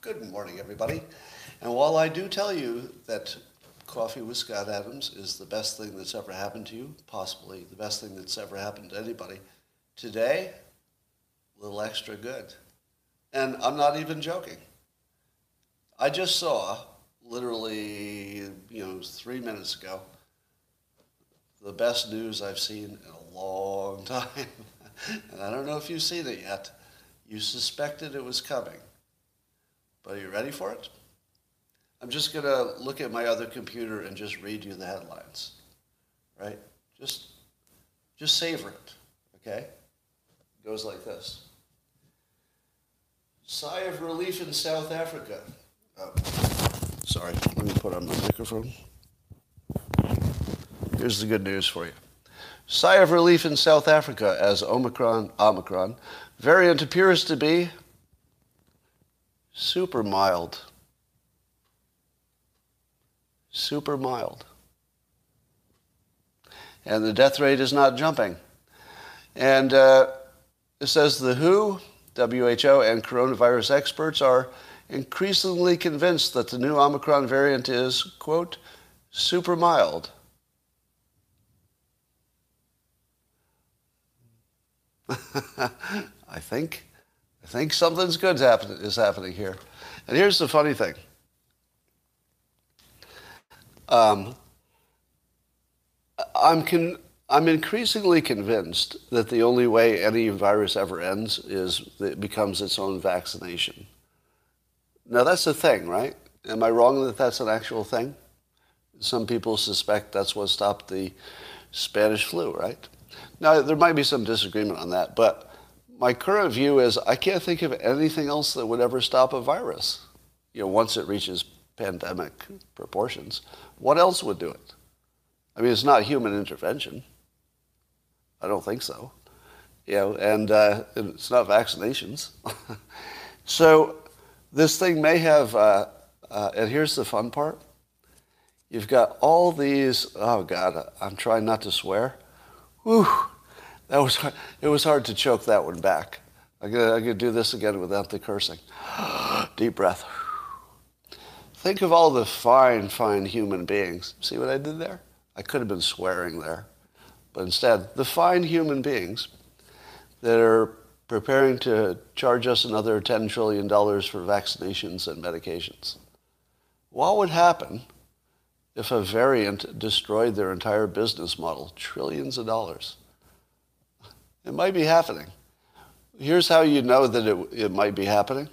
Good morning, everybody. And while I do tell you that coffee with Scott Adams is the best thing that's ever happened to you, possibly the best thing that's ever happened to anybody, today, a little extra good. And I'm not even joking. I just saw, literally, you know, three minutes ago, the best news I've seen in a long time. and I don't know if you've seen it yet. You suspected it was coming. But are you ready for it? I'm just going to look at my other computer and just read you the headlines. Right? Just just savor it, okay? It goes like this. Sigh of relief in South Africa. Oh, sorry, let me put on my microphone. Here's the good news for you. Sigh of relief in South Africa as Omicron, Omicron variant appears to be super mild. Super mild. And the death rate is not jumping. And uh, it says the WHO, WHO, and coronavirus experts are increasingly convinced that the new Omicron variant is, quote, super mild. I think, I think something's good happen, is happening here. And here's the funny thing. Um, I'm, con- I'm increasingly convinced that the only way any virus ever ends is that it becomes its own vaccination. Now, that's the thing, right? Am I wrong that that's an actual thing? Some people suspect that's what stopped the Spanish flu, right? Now, there might be some disagreement on that, but my current view is I can't think of anything else that would ever stop a virus. You know, once it reaches pandemic proportions, what else would do it? I mean, it's not human intervention. I don't think so. You know, and uh, it's not vaccinations. so this thing may have, uh, uh, and here's the fun part. You've got all these, oh God, I'm trying not to swear. Whew, that was it was hard to choke that one back. I could, I could do this again without the cursing. Deep breath. Think of all the fine, fine human beings. See what I did there? I could have been swearing there. But instead, the fine human beings that are preparing to charge us another $10 trillion for vaccinations and medications. What would happen if a variant destroyed their entire business model? Trillions of dollars. It might be happening. Here's how you know that it, it might be happening.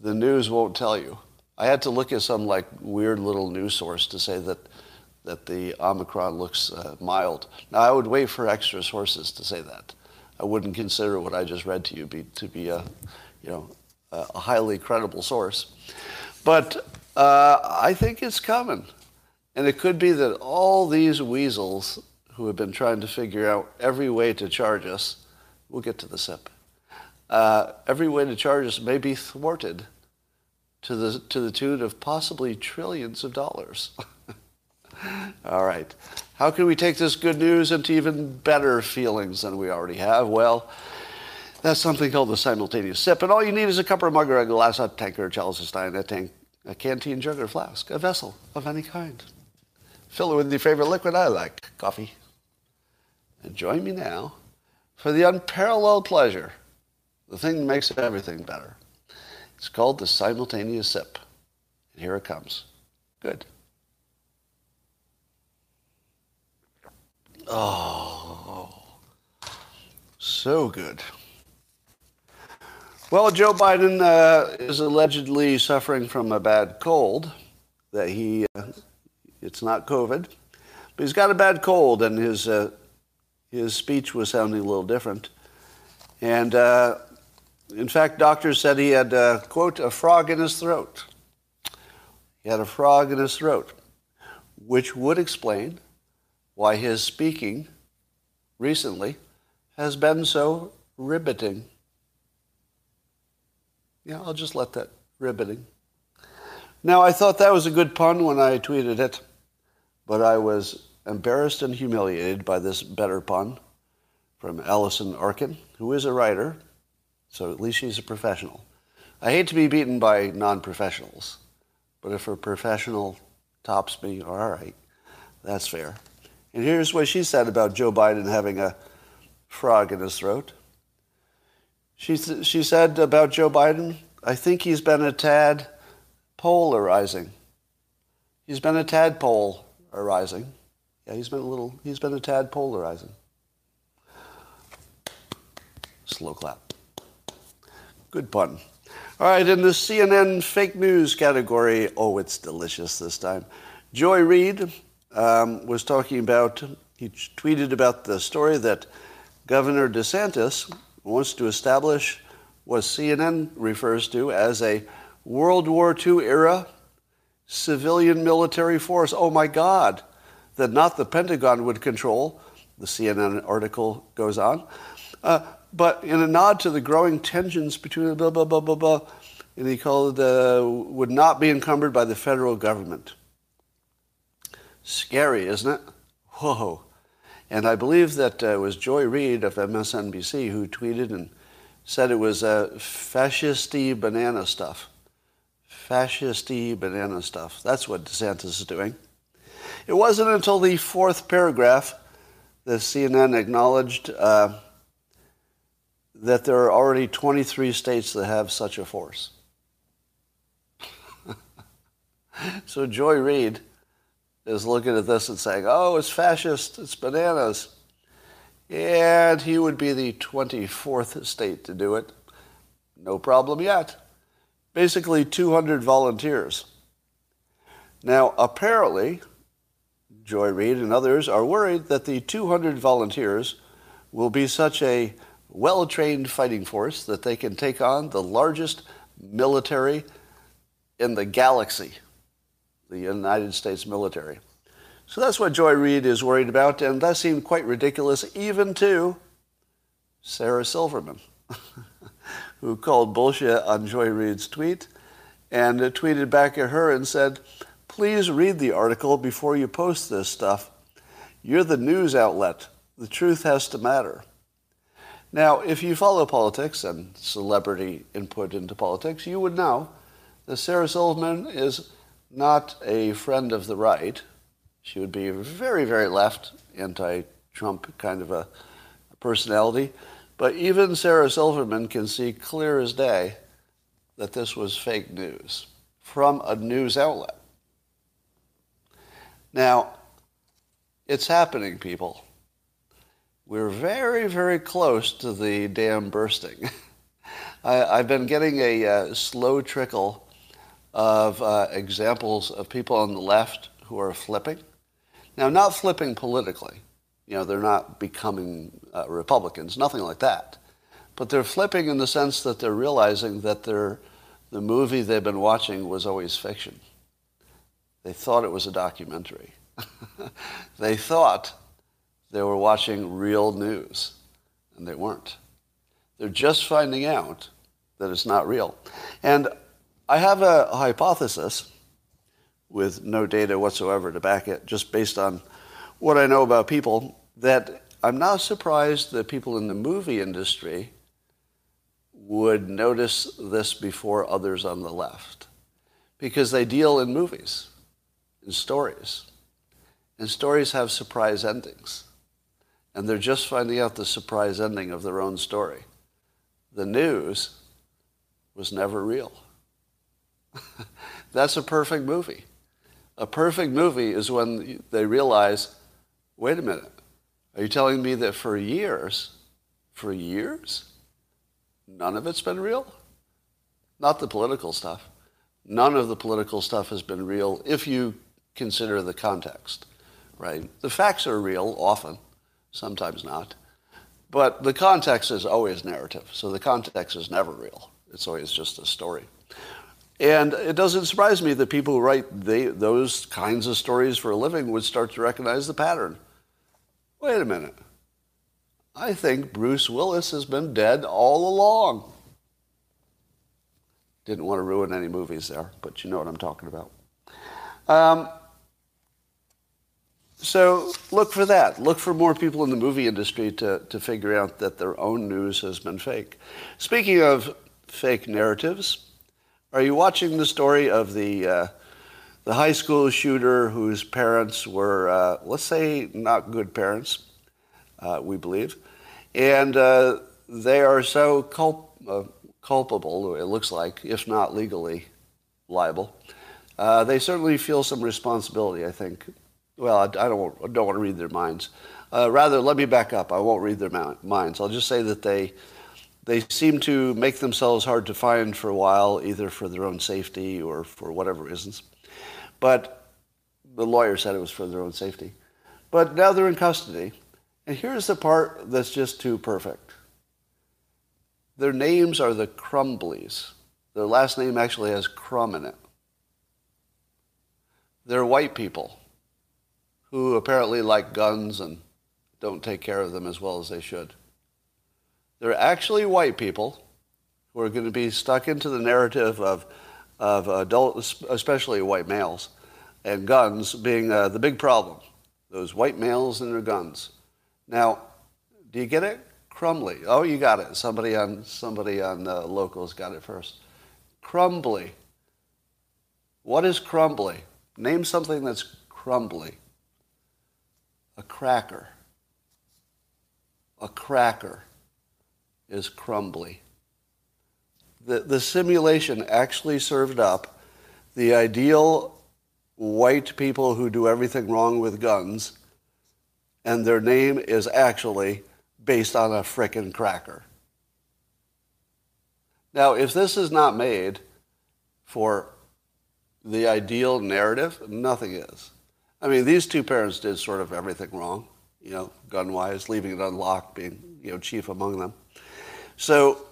The news won't tell you. I had to look at some like weird little news source to say that that the Omicron looks uh, mild. Now I would wait for extra sources to say that. I wouldn't consider what I just read to you be, to be a, you know, a highly credible source. But uh, I think it's coming, and it could be that all these weasels who have been trying to figure out every way to charge us, we'll get to the SIP, uh, every way to charge us may be thwarted to the, to the tune of possibly trillions of dollars. All right. How can we take this good news into even better feelings than we already have? Well, that's something called the simultaneous sip. And all you need is a cup or a mug or a glass, a tanker, a chalice, a stein, a tank, a canteen, jug, or flask, a vessel of any kind. Fill it with your favorite liquid. I like coffee. And join me now for the unparalleled pleasure, the thing that makes everything better. It's called the simultaneous sip. And here it comes. Good. Oh, so good. Well, Joe Biden uh, is allegedly suffering from a bad cold. That he, uh, it's not COVID, but he's got a bad cold, and his uh, his speech was sounding a little different. And uh, in fact, doctors said he had, uh, quote, a frog in his throat. He had a frog in his throat, which would explain why his speaking recently has been so riveting. Yeah, I'll just let that riveting. Now, I thought that was a good pun when I tweeted it, but I was embarrassed and humiliated by this better pun from Allison Arkin, who is a writer, so at least she's a professional. I hate to be beaten by non-professionals, but if a professional tops me, all right, that's fair. And here's what she said about Joe Biden having a frog in his throat. She, she said about Joe Biden, I think he's been a tad polarizing. He's been a tad polarizing. Yeah, he's been a little, he's been a tad polarizing. Slow clap. Good pun. All right, in the CNN fake news category, oh, it's delicious this time. Joy Reid um, was talking about, he tweeted about the story that Governor DeSantis wants to establish what CNN refers to as a World War II era civilian military force. Oh my God, that not the Pentagon would control, the CNN article goes on, uh, but in a nod to the growing tensions between blah, blah, blah, blah, blah, and he called uh, would not be encumbered by the federal government. Scary, isn't it? Whoa. And I believe that uh, it was Joy Reid of MSNBC who tweeted and said it was uh, fascisty banana stuff. Fascisty banana stuff. That's what DeSantis is doing. It wasn't until the fourth paragraph that CNN acknowledged uh, that there are already 23 states that have such a force. so Joy Reid is looking at this and saying, oh, it's fascist, it's bananas. And he would be the 24th state to do it. No problem yet. Basically, 200 volunteers. Now, apparently, Joy Reid and others are worried that the 200 volunteers will be such a well trained fighting force that they can take on the largest military in the galaxy the United States military. So that's what Joy Reid is worried about, and that seemed quite ridiculous even to Sarah Silverman, who called bullshit on Joy Reid's tweet and tweeted back at her and said, Please read the article before you post this stuff. You're the news outlet. The truth has to matter. Now, if you follow politics and celebrity input into politics, you would know that Sarah Silverman is not a friend of the right. She would be very, very left, anti-Trump kind of a personality. But even Sarah Silverman can see clear as day that this was fake news from a news outlet. Now, it's happening, people. We're very, very close to the dam bursting. I, have been getting a uh, slow trickle of uh, examples of people on the left who are flipping. Now, not flipping politically. You know, they're not becoming uh, Republicans, nothing like that. But they're flipping in the sense that they're realizing that the movie they've been watching was always fiction. They thought it was a documentary. they thought they were watching real news, and they weren't. They're just finding out that it's not real. And I have a hypothesis with no data whatsoever to back it, just based on what I know about people, that I'm not surprised that people in the movie industry would notice this before others on the left because they deal in movies, in stories. And stories have surprise endings. And they're just finding out the surprise ending of their own story. The news was never real. That's a perfect movie. A perfect movie is when they realize, wait a minute, are you telling me that for years, for years, none of it's been real? Not the political stuff. None of the political stuff has been real if you consider the context, right? The facts are real often, sometimes not. But the context is always narrative, so the context is never real. It's always just a story. And it doesn't surprise me that people who write they, those kinds of stories for a living would start to recognize the pattern. Wait a minute. I think Bruce Willis has been dead all along. Didn't want to ruin any movies there, but you know what I'm talking about. Um, so look for that. Look for more people in the movie industry to, to figure out that their own news has been fake. Speaking of fake narratives, Are you watching the story of the uh, the high school shooter whose parents were, uh, let's say, not good parents, uh, we believe, and uh, they are so culp- uh, culpable, it looks like, if not legally liable. Uh, they certainly feel some responsibility, I think. Well, I, I don't, I don't want to read their minds. Uh, rather, let me back up. I won't read their minds. I'll just say that they they seem to make themselves hard to find for a while, either for their own safety or for whatever reasons. But the lawyer said it was for their own safety. But now they're in custody. And here's the part that's just too perfect. Their names are the Crumbleys. Their last name actually has crumb in it. They're white people who apparently like guns and don't take care of them as well as they should. They're actually white people who are going to be stuck into the narrative of, of adults, especially white males, and guns being uh, the big problem. Those white males and their guns. Now, do you get it? Crumbly. Oh, you got it. Somebody on somebody on uh, locals got it first. Crumbly. What is crumbly? Name something that's crumbly. A cracker. A cracker is crumbly. The, the simulation actually served up the ideal white people who do everything wrong with guns, and their name is actually based on a frickin' cracker. Now, if this is not made for the ideal narrative, nothing is. I mean, these two parents did sort of everything wrong, you know, gun-wise, leaving it unlocked, being, you know, chief among them. So,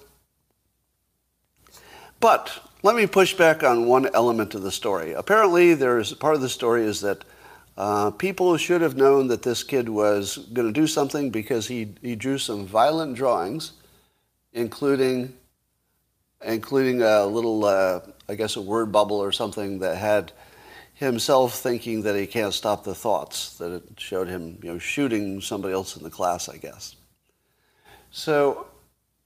but let me push back on one element of the story. Apparently, there's part of the story is that uh, people should have known that this kid was going to do something because he, he drew some violent drawings, including including a little, uh, I guess, a word bubble or something that had himself thinking that he can't stop the thoughts. That it showed him, you know, shooting somebody else in the class, I guess. So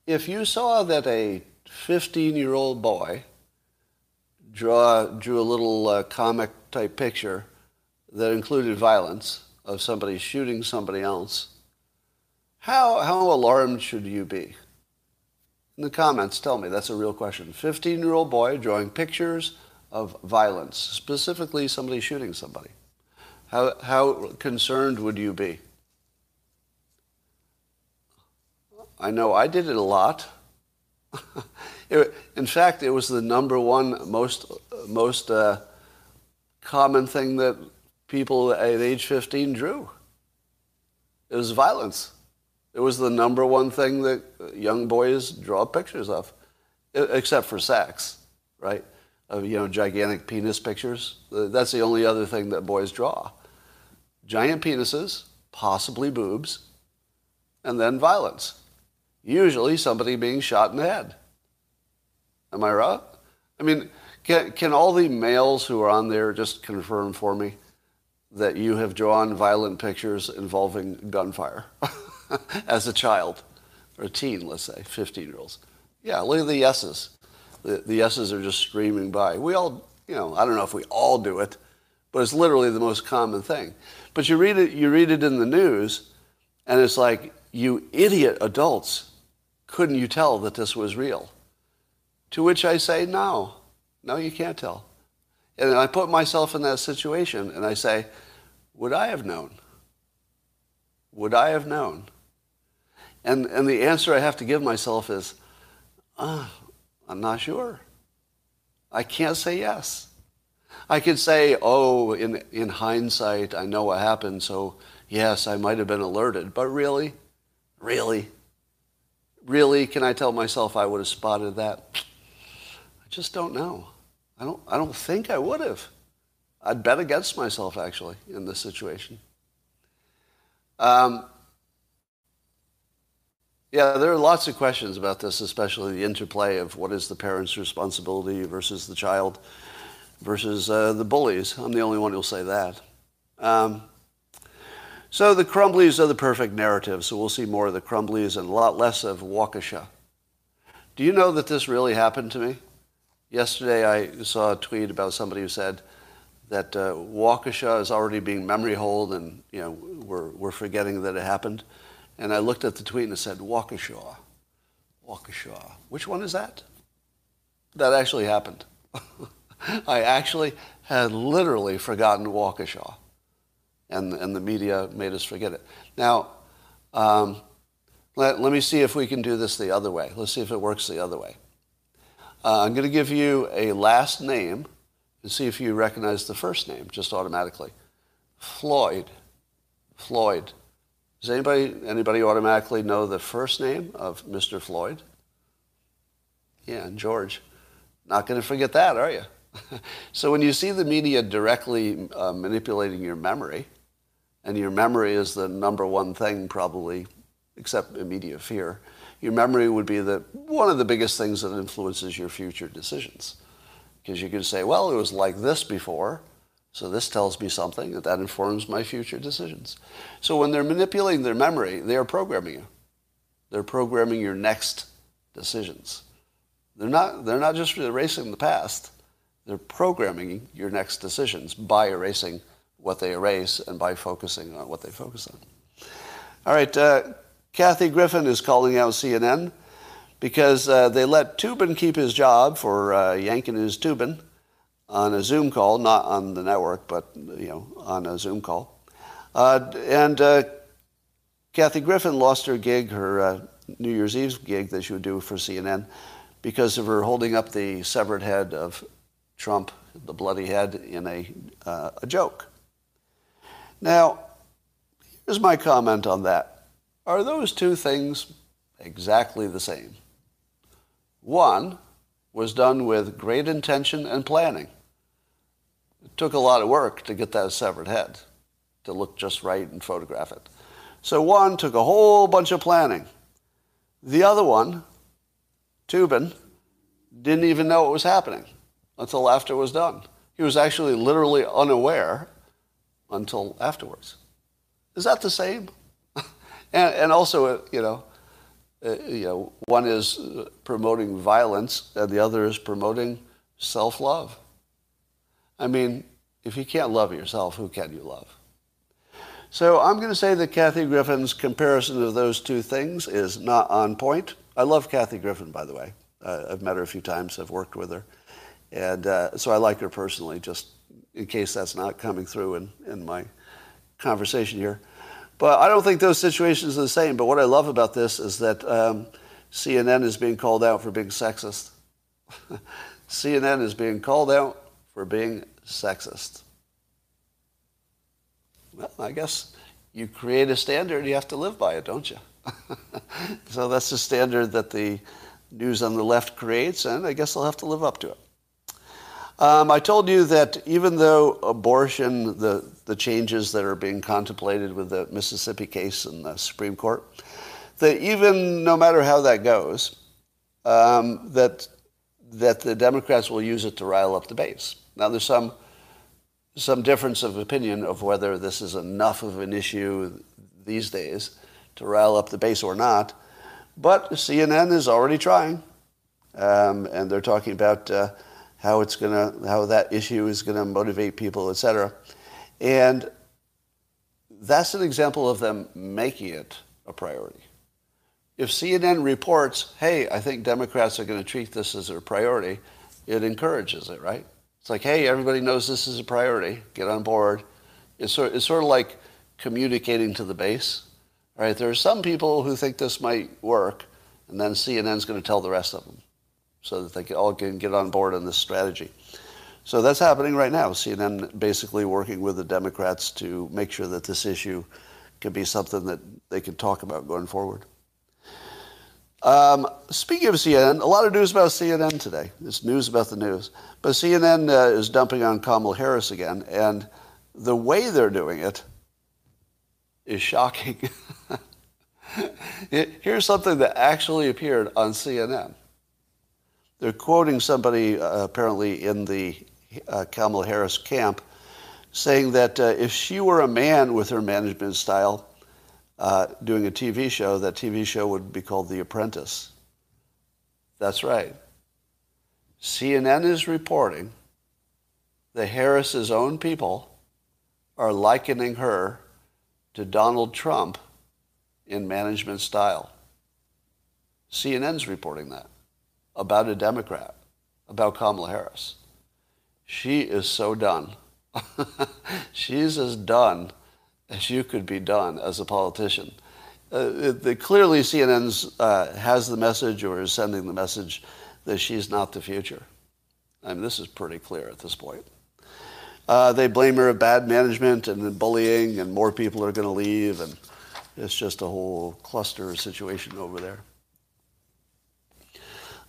if you saw that a 15-year-old boy draw, drew a little uh, comic type picture that included violence of somebody shooting somebody else, how, how alarmed should you be? In the comments, tell me. That's a real question. 15-year-old boy drawing pictures of violence, specifically somebody shooting somebody. How, how concerned would you be? I know I did it a lot. in fact, it was the number one most most uh, common thing that people at age 15 drew. It was violence. It was the number one thing that young boys draw pictures of, except for sex, right? Of you know gigantic penis pictures. Uh, that's the only other thing that boys draw. Giant penises, possibly boobs, and then violence usually somebody being shot in the head. Am I right? I mean, can, can all the males who are on there just confirm for me that you have drawn violent pictures involving gunfire as a child or a teen, let's say, 15 year olds? Yeah, look at the yeses. The, yeses are just screaming by. We all, you know, I don't know if we all do it, but it's literally the most common thing. But you read it, you read it in the news, and it's like, you idiot adults couldn't you tell that this was real? To which I say, no, no, you can't tell. And I put myself in that situation and I say, would I have known? Would I have known? And, and the answer I have to give myself is, uh, I'm not sure. I can't say yes. I could say, oh, in, in hindsight, I know what happened, so yes, I might have been alerted. But really? Really? really, can I tell myself I would have spotted that? I just don't know. I don't, I don't think I would have. I'd bet against myself, actually, in this situation. Um, yeah, there are lots of questions about this, especially the interplay of what is the parent's responsibility versus the child versus uh, the bullies. I'm the only one who'll say that. Um, so the Crumbleys are the perfect narrative, so we'll see more of the Crumbleys and a lot less of Waukesha. Do you know that this really happened to me? Yesterday I saw a tweet about somebody who said that uh, Waukesha is already being memory holed and you know we're, we're forgetting that it happened. And I looked at the tweet and it said Waukesha. Waukesha. Which one is that? That actually happened. I actually had literally forgotten Waukesha. And, and the media made us forget it. Now, um, let, let me see if we can do this the other way. Let's see if it works the other way. Uh, I'm going to give you a last name and see if you recognize the first name just automatically. Floyd. Floyd. Does anybody, anybody automatically know the first name of Mr. Floyd? Yeah, and George. Not going to forget that, are you? so when you see the media directly uh, manipulating your memory, and your memory is the number one thing probably except immediate fear. Your memory would be the, one of the biggest things that influences your future decisions. Because you can say, well, it was like this before, so this tells me something that, that informs my future decisions. So when they're manipulating their memory, they are programming you. They're programming your next decisions. They're not, they're not just erasing the past, they're programming your next decisions by erasing what they erase and by focusing on what they focus on. All right, uh, Kathy Griffin is calling out CNN because uh, they let Toobin keep his job for uh, yanking his Toobin on a Zoom call, not on the network, but you know, on a Zoom call. Uh, and uh, Kathy Griffin lost her gig, her uh, New Year's Eve gig that she would do for CNN, because of her holding up the severed head of Trump, the bloody head, in a, uh, a joke. Now, here's my comment on that. Are those two things exactly the same? One was done with great intention and planning. It took a lot of work to get that severed head to look just right and photograph it. So one took a whole bunch of planning. The other one, Toobin, didn't even know what was happening until after it was done. He was actually literally unaware until afterwards. Is that the same? And, and also, uh, you know, uh, you know, one is promoting violence and the other is promoting self-love. I mean, if you can't love yourself, who can you love? So I'm going to say that Kathy Griffin's comparison of those two things is not on point. I love Kathy Griffin, by the way. Uh, I've met her a few times. I've worked with her. And uh, so I like her personally, just in case that's not coming through in, in my conversation here. But I don't think those situations are the same. But what I love about this is that um, CNN is being called out for being sexist. CNN is being called out for being sexist. Well, I guess you create a standard, you have to live by it, don't you? so that's the standard that the news on the left creates, and I guess I'll have to live up to it. Um, I told you that even though abortion, the, the changes that are being contemplated with the Mississippi case in the Supreme Court, that even no matter how that goes, um, that, that the Democrats will use it to rile up the base. Now, there's some, some difference of opinion of whether this is enough of an issue these days to rile up the base or not, but CNN is already trying, um, and they're talking about. Uh, how it's going to, how that issue is going to motivate people, et cetera. And that's an example of them making it a priority. If CNN reports, hey, I think Democrats are going to treat this as a priority, it encourages it, right? It's like, hey, everybody knows this is a priority. Get on board. It's sort, it's sort of like communicating to the base, right? There are some people who think this might work, and then CNN's going to tell the rest of them so that they can all can get on board on this strategy. So that's happening right now. CNN basically working with the Democrats to make sure that this issue can be something that they can talk about going forward. Um, speaking of CNN, a lot of news about CNN today. It's news about the news. But CNN uh, is dumping on Kamala Harris again, and the way they're doing it is shocking. Here's something that actually appeared on CNN. They're quoting somebody uh, apparently in the uh, Kamala Harris camp saying that uh, if she were a man with her management style uh, doing a TV show, that TV show would be called The Apprentice. That's right. CNN is reporting that Harris's own people are likening her to Donald Trump in management style. CNN's reporting that about a Democrat, about Kamala Harris. She is so done. She's as done as you could be done as a politician. Uh, the, clearly, CNN uh, has the message or is sending the message that she's not the future. I mean, this is pretty clear at this point. Uh, they blame her of bad management and bullying, and more people are going to leave, and it's just a whole cluster of situation over there.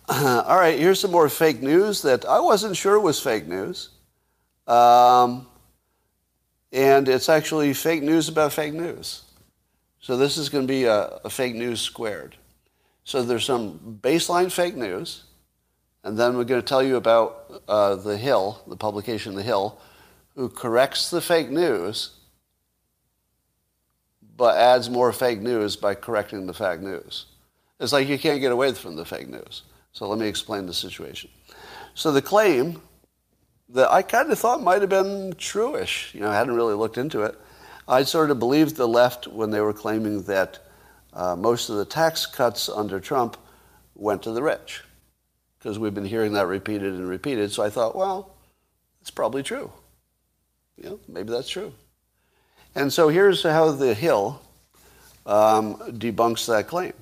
all right, here's some more fake news that I wasn't sure was fake news. Um, and it's actually fake news about fake news. So this is going to be a, a fake news squared. So there's some baseline fake news, and then we're going to tell you about uh, The Hill, the publication The Hill, who corrects the fake news, but adds more fake news by correcting the fake news. It's like you can't get away from the fake news. So let me explain the situation. So the claim that I kind of thought might have been truish, you know, I hadn't really looked into it. I sort of believed the left when they were claiming that uh, most of the tax cuts under Trump went to the rich because we've been hearing that repeated and repeated. So I thought, well, it's probably true. You know, maybe that's true. And so here's how the Hill um, debunks that claim.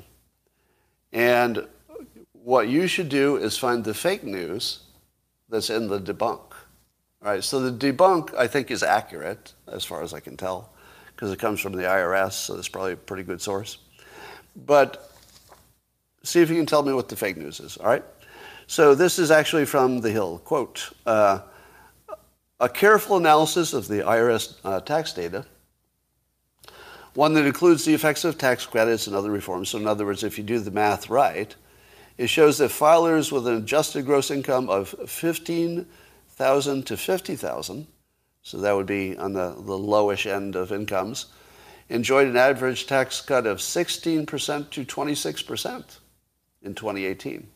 And what you should do is find the fake news that's in the debunk. Right, so the debunk, I think, is accurate as far as I can tell, because it comes from the IRS, so it's probably a pretty good source. But see if you can tell me what the fake news is, all right? So this is actually from The Hill. Quote, uh, a careful analysis of the IRS uh, tax data, one that includes the effects of tax credits and other reforms. So in other words, if you do the math right, it shows that filers with an adjusted gross income of 15,000 to 50,000, so that would be on the, the lowish end of incomes, enjoyed an average tax cut of 16% to 26% in 2018.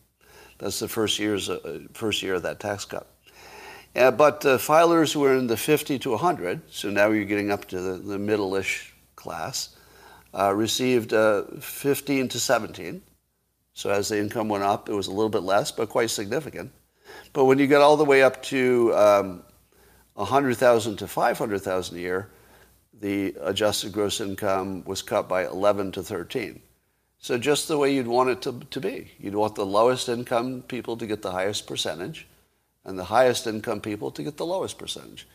That's the first, year's, uh, first year of that tax cut. Uh, but uh, filers who are in the 50 to 100, so now you're getting up to the, the middle-ish class, uh, received uh, 15 to 17. So as the income went up, it was a little bit less, but quite significant. But when you get all the way up to um, 100,000 to 500,000 a year, the adjusted gross income was cut by 11 to 13. So just the way you'd want it to, to be. You'd want the lowest income people to get the highest percentage and the highest income people to get the lowest percentage.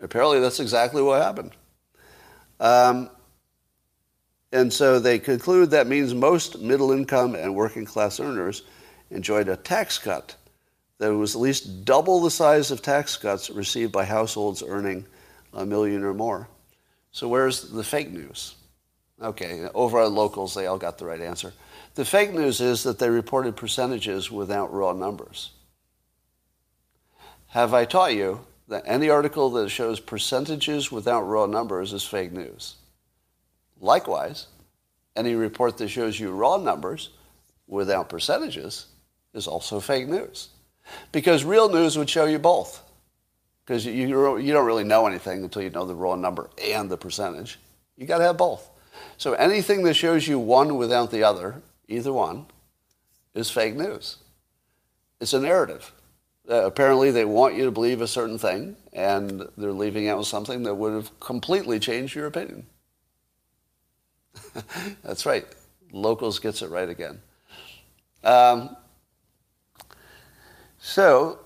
Apparently that's exactly what happened. Um, and so they conclude that means most middle income and working class earners enjoyed a tax cut that was at least double the size of tax cuts received by households earning a million or more. So where's the fake news? Okay, over on locals, they all got the right answer. The fake news is that they reported percentages without raw numbers. Have I taught you that any article that shows percentages without raw numbers is fake news? Likewise, any report that shows you raw numbers without percentages is also fake news. Because real news would show you both. Because you, you don't really know anything until you know the raw number and the percentage. You got to have both. So anything that shows you one without the other, either one, is fake news. It's a narrative. Uh, apparently, they want you to believe a certain thing, and they're leaving out something that would have completely changed your opinion. That's right. Locals gets it right again. Um, so,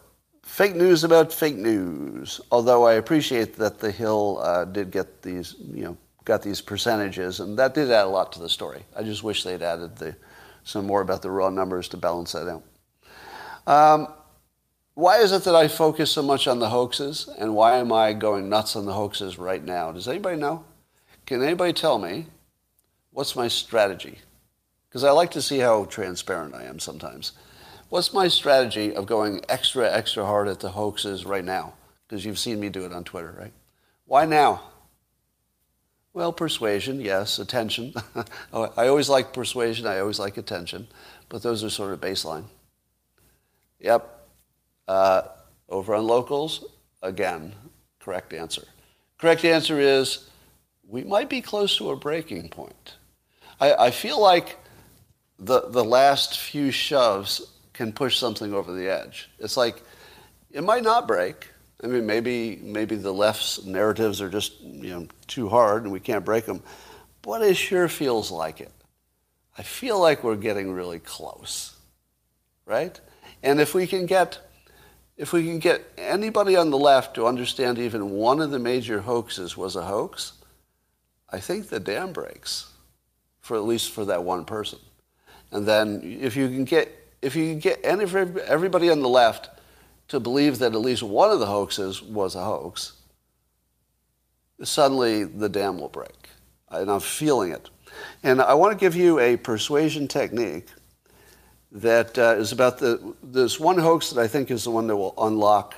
fake news about fake news. Although I appreciate that the Hill uh, did get these, you know, got these percentages, and that did add a lot to the story. I just wish they'd added the, some more about the raw numbers to balance that out. Um, why is it that I focus so much on the hoaxes, and why am I going nuts on the hoaxes right now? Does anybody know? Can anybody tell me what's my strategy? Because I like to see how transparent I am sometimes. What's my strategy of going extra, extra hard at the hoaxes right now? Because you've seen me do it on Twitter, right? Why now? Well, persuasion, yes. Attention. Oh, I always like persuasion. I always like attention. But those are sort of baseline. Yep. Uh, over on locals, again, correct answer. Correct answer is we might be close to a breaking point. I, I feel like the, the last few shoves can push something over the edge. It's like it might not break. I mean, maybe maybe the left's narratives are just you know too hard and we can't break them, but it sure feels like it. I feel like we're getting really close, right? And if we can get if we can get anybody on the left to understand even one of the major hoaxes was a hoax, I think the dam breaks, for at least for that one person. And then if you can get if you get everybody on the left to believe that at least one of the hoaxes was a hoax, suddenly the dam will break. And I'm feeling it. And I want to give you a persuasion technique that uh, is about the, this one hoax that I think is the one that will unlock,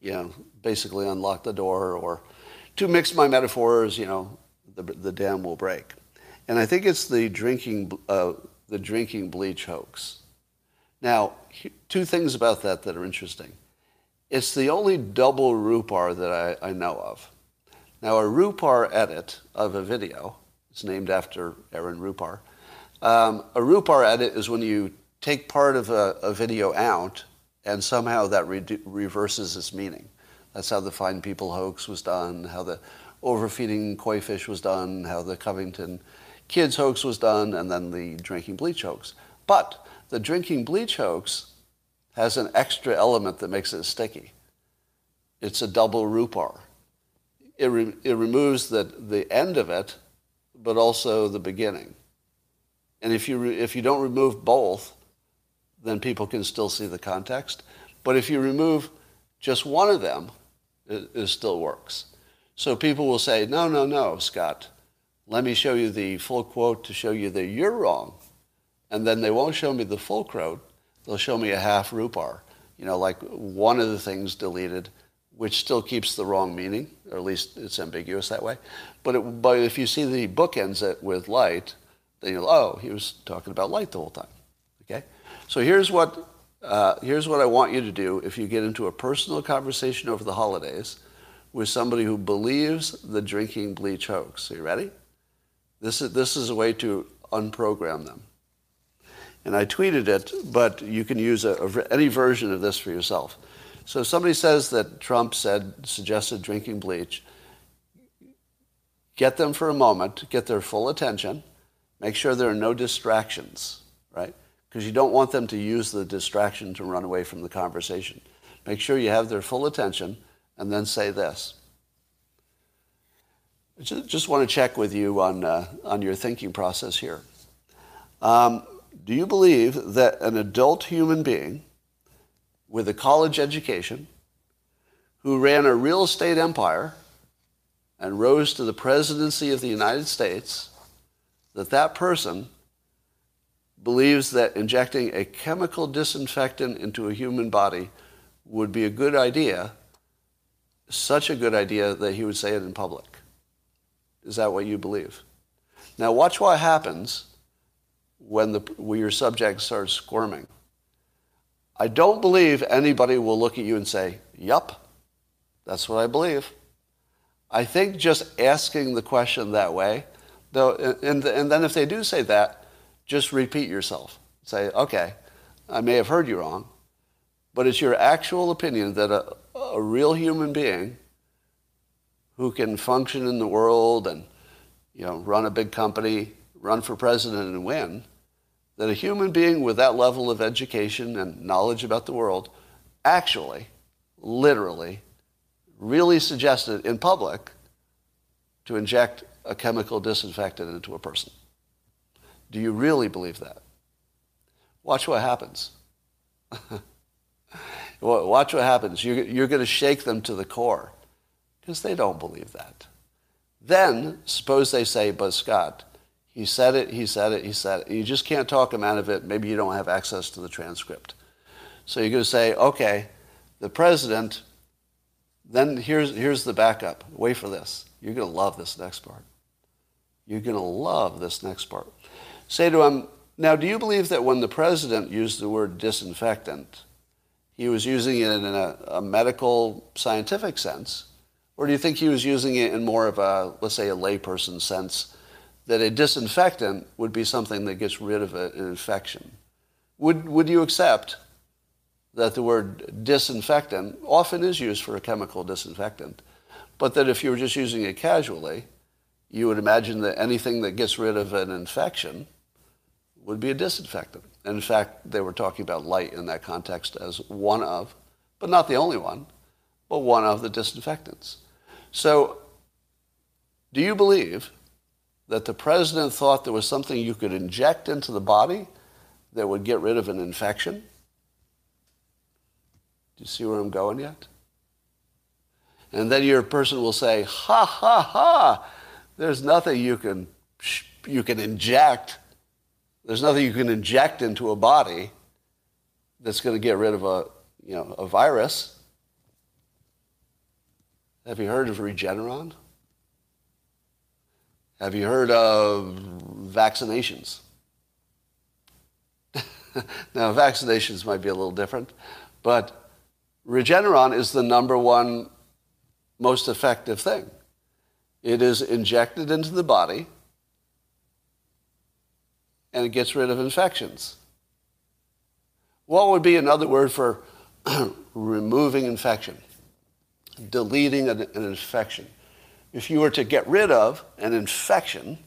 you know, basically unlock the door, or to mix my metaphors, you know, the, the dam will break. And I think it's the drinking, uh, the drinking bleach hoax. Now, two things about that that are interesting. It's the only double Rupar that I, I know of. Now, a Rupar edit of a video, it's named after Aaron Rupar. Um, a Rupar edit is when you take part of a, a video out and somehow that re- reverses its meaning. That's how the Fine People hoax was done, how the overfeeding koi fish was done, how the Covington kids hoax was done, and then the drinking bleach hoax. But the drinking bleach hoax has an extra element that makes it sticky. It's a double Rupar. It, re- it removes the, the end of it, but also the beginning. And if you, re- if you don't remove both, then people can still see the context. But if you remove just one of them, it, it still works. So people will say, no, no, no, Scott, let me show you the full quote to show you that you're wrong and then they won't show me the full quote. They'll show me a half rupar, you know, like one of the things deleted, which still keeps the wrong meaning, or at least it's ambiguous that way. But, it, but if you see the book ends it with light, then you'll, oh, he was talking about light the whole time. Okay? So here's what, uh, here's what I want you to do if you get into a personal conversation over the holidays with somebody who believes the drinking bleach hoax. Are you ready? This is, this is a way to unprogram them and I tweeted it, but you can use a, a, any version of this for yourself. So if somebody says that Trump said, suggested drinking bleach, get them for a moment, get their full attention, make sure there are no distractions, right? Because you don't want them to use the distraction to run away from the conversation. Make sure you have their full attention and then say this. Just, just want to check with you on, uh, on your thinking process here. Um, do you believe that an adult human being with a college education who ran a real estate empire and rose to the presidency of the United States, that that person believes that injecting a chemical disinfectant into a human body would be a good idea, such a good idea that he would say it in public. Is that what you believe? Now watch what happens when, the, when your subject starts squirming. I don't believe anybody will look at you and say, Yup, that's what I believe. I think just asking the question that way, though, and, and then if they do say that, just repeat yourself. Say, okay, I may have heard you wrong, but it's your actual opinion that a, a real human being who can function in the world and you know, run a big company, run for president and win, that a human being with that level of education and knowledge about the world actually, literally, really suggested in public to inject a chemical disinfectant into a person. Do you really believe that? Watch what happens. Watch what happens. You're, you're going to shake them to the core because they don't believe that. Then, suppose they say, but Scott, he said it, he said it, he said it. You just can't talk him out of it. Maybe you don't have access to the transcript. So you're going to say, okay, the president, then here's, here's the backup. Wait for this. You're going to love this next part. You're going to love this next part. Say to him, now, do you believe that when the president used the word disinfectant, he was using it in a, a medical, scientific sense? Or do you think he was using it in more of a, let's say, a layperson sense, that a disinfectant would be something that gets rid of an infection? Would, would you accept that the word disinfectant often is used for a chemical disinfectant, but that if you were just using it casually, you would imagine that anything that gets rid of an infection would be a disinfectant. In fact, they were talking about light in that context as one of, but not the only one, but one of the disinfectants. So, do you believe that the president thought there was something you could inject into the body that would get rid of an infection? Do you see where I'm going yet? And then your person will say, ha ha ha, there's nothing you can, you can inject there's nothing you can inject into a body that's going to get rid of a, you know, a virus. Have you heard of Regeneron? Have you heard of vaccinations? now, vaccinations might be a little different, but Regeneron is the number one most effective thing. It is injected into the body and it gets rid of infections. What would be another word for removing infection? Deleting an, an, infection. If you were to get rid of an infection,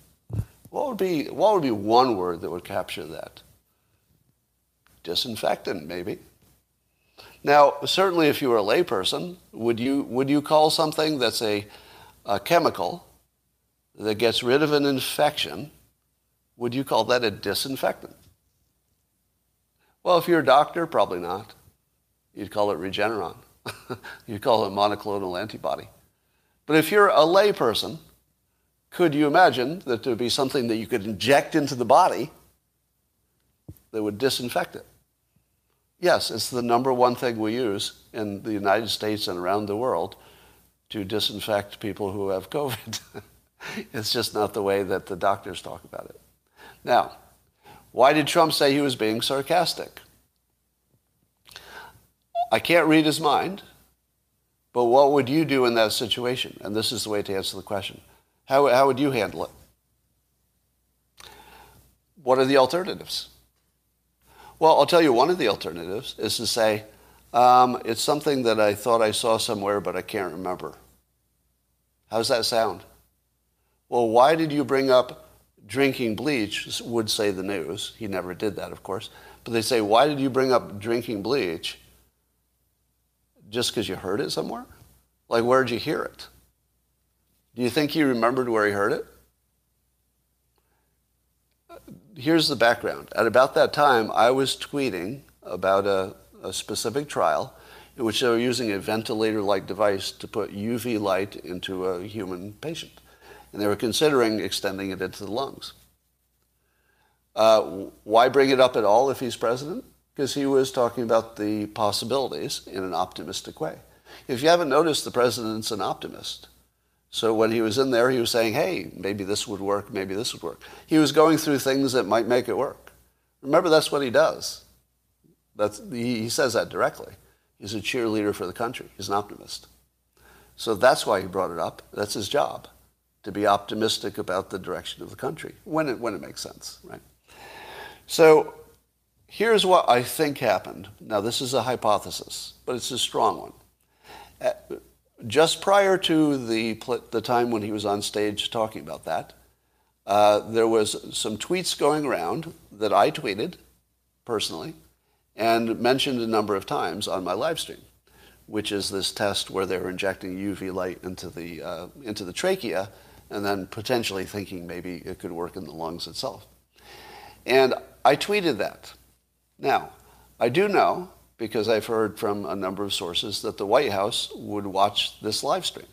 what would be what would be one word that would capture that? Disinfectant, maybe. Now, certainly, if you were a layperson, would you would you call something that's a, a chemical that gets rid of an infection would you call that a disinfectant? Well, if you're a doctor, probably not. You'd call it Regeneron. You'd call it monoclonal antibody. But if you're a layperson, could you imagine that there would be something that you could inject into the body that would disinfect it? Yes, it's the number one thing we use in the United States and around the world to disinfect people who have COVID. it's just not the way that the doctors talk about it. Now, why did Trump say he was being sarcastic? I can't read his mind, but what would you do in that situation? And this is the way to answer the question. How, how would you handle it? What are the alternatives? Well, I'll tell you one of the alternatives is to say, um, it's something that I thought I saw somewhere, but I can't remember. How's that sound? Well, why did you bring up drinking bleach, would say the news. He never did that, of course. But they say, why did you bring up drinking bleach? Just because you heard it somewhere? Like, where'd you hear it? Do you think he remembered where he heard it? Here's the background. At about that time, I was tweeting about a, a specific trial in which they were using a ventilator-like device to put UV light into a human patient and they were considering extending it into the lungs. Uh, why bring it up at all if he's president? Because he was talking about the possibilities in an optimistic way. If you haven't noticed, the president's an optimist. So when he was in there, he was saying, hey, maybe this would work, maybe this would work. He was going through things that might make it work. Remember, that's what he does. That's, he, says that directly. He's a cheerleader for the country. He's an optimist. So that's why he brought it up. That's his job to be optimistic about the direction of the country when it, when it makes sense, right? So here's what I think happened. Now, this is a hypothesis, but it's a strong one. Uh, just prior to the, the time when he was on stage talking about that, uh, there was some tweets going around that I tweeted personally and mentioned a number of times on my live stream, which is this test where they're injecting UV light into the, uh, into the trachea and then potentially thinking maybe it could work in the lungs itself. And I tweeted that. Now, I do know, because I've heard from a number of sources, that the White House would watch this live stream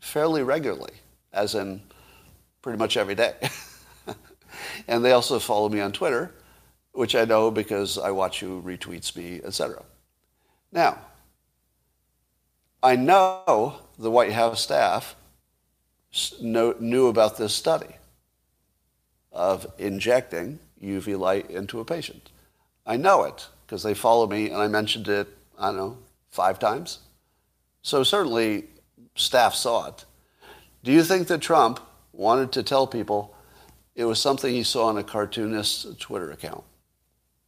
fairly regularly, as in pretty much every day. and they also follow me on Twitter, which I know because I watch who retweets me, etc. Now, I know the White House staff knew about this study of injecting UV light into a patient. I know it because they follow me and I mentioned it I don't know, five times. So certainly staff saw it. Do you think that Trump wanted to tell people it was something he saw on a cartoonist's Twitter account?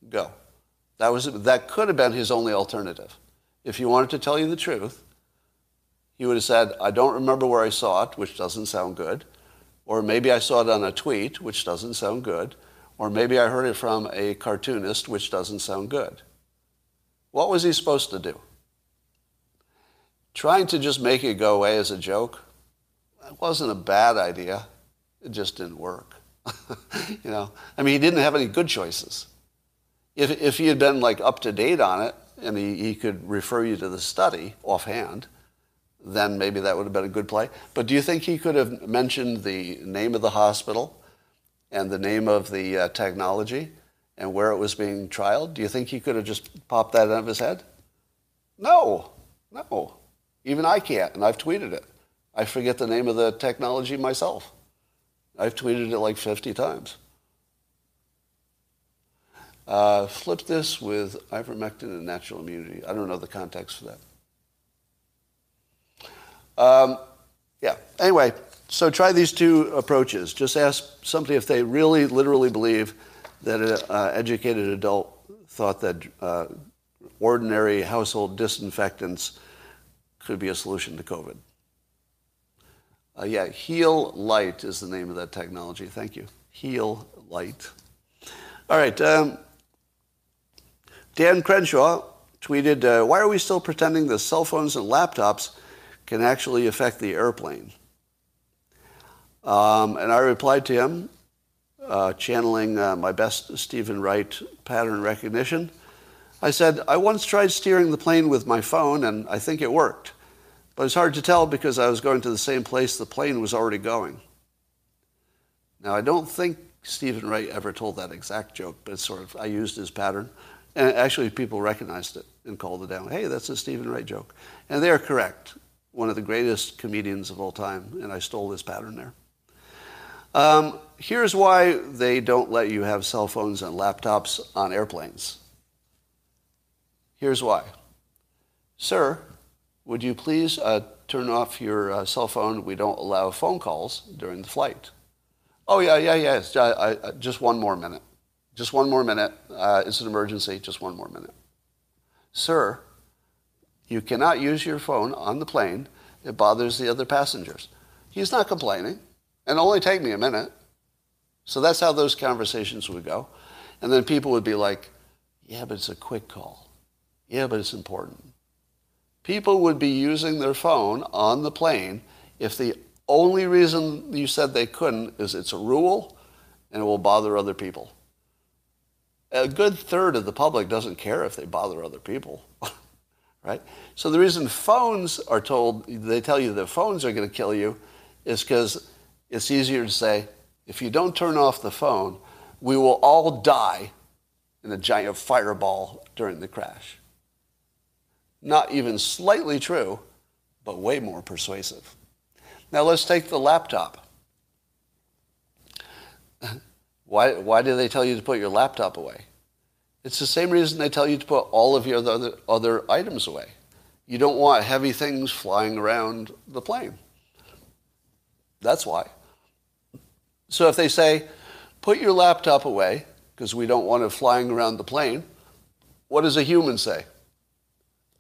Go. That, was, that could have been his only alternative. If he wanted to tell you the truth, he would have said, I don't remember where I saw it, which doesn't sound good. Or maybe I saw it on a tweet, which doesn't sound good. Or maybe I heard it from a cartoonist, which doesn't sound good. What was he supposed to do? Trying to just make it go away as a joke, that wasn't a bad idea. It just didn't work. you know, I mean, he didn't have any good choices. If, if he had been like up to date on it and he, he could refer you to the study offhand, then maybe that would have been a good play. But do you think he could have mentioned the name of the hospital and the name of the uh, technology and where it was being trialed? Do you think he could have just popped that out of his head? No, no. Even I can't, and I've tweeted it. I forget the name of the technology myself. I've tweeted it like 50 times. Uh, flip this with ivermectin and natural immunity. I don't know the context for that. Um, yeah. Anyway, so try these two approaches. Just ask somebody if they really, literally believe that an uh, educated adult thought that uh, ordinary household disinfectants could be a solution to COVID. Uh, yeah, Healight is the name of that technology. Thank you. Heal Light. All right. Um, Dan Crenshaw tweeted, uh, Why are we still pretending that cell phones and laptops can actually affect the airplane. Um, and I replied to him, uh, channeling uh, my best Steven Wright pattern recognition. I said, I once tried steering the plane with my phone, and I think it worked. But it's hard to tell because I was going to the same place the plane was already going. Now, I don't think Steven Wright ever told that exact joke, but sort of, I used his pattern. And actually, people recognized it and called it down. Hey, that's a Steven Wright joke. And they are correct one of the greatest comedians of all time, and I stole this pattern there. Um, here's why they don't let you have cell phones and laptops on airplanes. Here's why. Sir, would you please uh, turn off your uh, cell phone? We don't allow phone calls during the flight. Oh, yeah, yeah, yeah. I, I, just one more minute. Just one more minute. Uh, it's an emergency. Just one more minute. Sir, you cannot use your phone on the plane. It bothers the other passengers. He's not complaining. And only take me a minute. So that's how those conversations would go. And then people would be like, yeah, but it's a quick call. Yeah, but it's important. People would be using their phone on the plane if the only reason you said they couldn't is it's a rule and it will bother other people. A good third of the public doesn't care if they bother other people. right? So the reason phones are told, they tell you that phones are going to kill you is because it's easier to say, if you don't turn off the phone, we will all die in a giant fireball during the crash. Not even slightly true, but way more persuasive. Now let's take the laptop. Why, why do they tell you to put your laptop away? It's the same reason they tell you to put all of your other, other items away. You don't want heavy things flying around the plane. That's why. So if they say, put your laptop away, because we don't want it flying around the plane, what does a human say?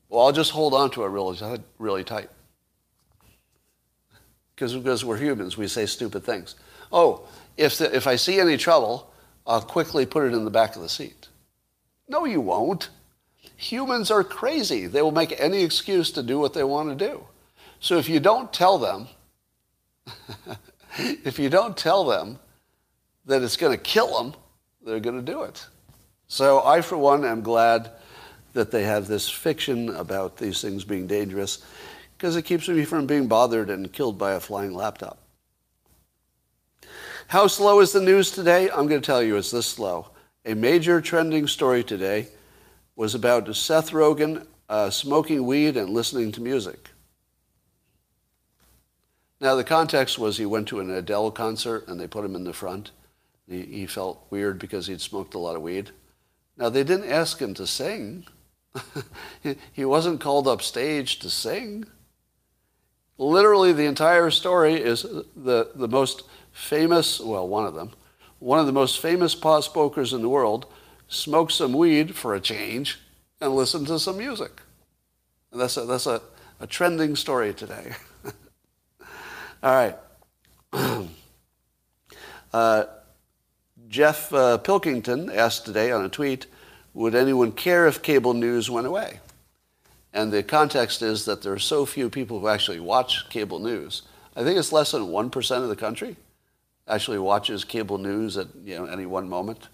Well, I'll just hold on to it really, really tight. Because, because we're humans, we say stupid things. Oh, if, the, if I see any trouble, I'll quickly put it in the back of the seat. No, you won't. Humans are crazy. They will make any excuse to do what they want to do. So if you don't tell them, if you don't tell them that it's going to kill them, they're going to do it. So I, for one, am glad that they have this fiction about these things being dangerous because it keeps me from being bothered and killed by a flying laptop. How slow is the news today? I'm going to tell you it's this slow. A major trending story today was about Seth Rogen uh, smoking weed and listening to music. Now, the context was he went to an Adele concert and they put him in the front. He, he felt weird because he'd smoked a lot of weed. Now, they didn't ask him to sing. he wasn't called up stage to sing. Literally, the entire story is the, the most famous, well, one of them, one of the most famous pot smokers in the world smoked some weed for a change and listened to some music. And that's a, that's a, a trending story today. All right. uh, Jeff uh, Pilkington asked today on a tweet, would anyone care if cable news went away? And the context is that there are so few people who actually watch cable news. I think it's less than 1% of the country actually watches cable news at you know, any one moment.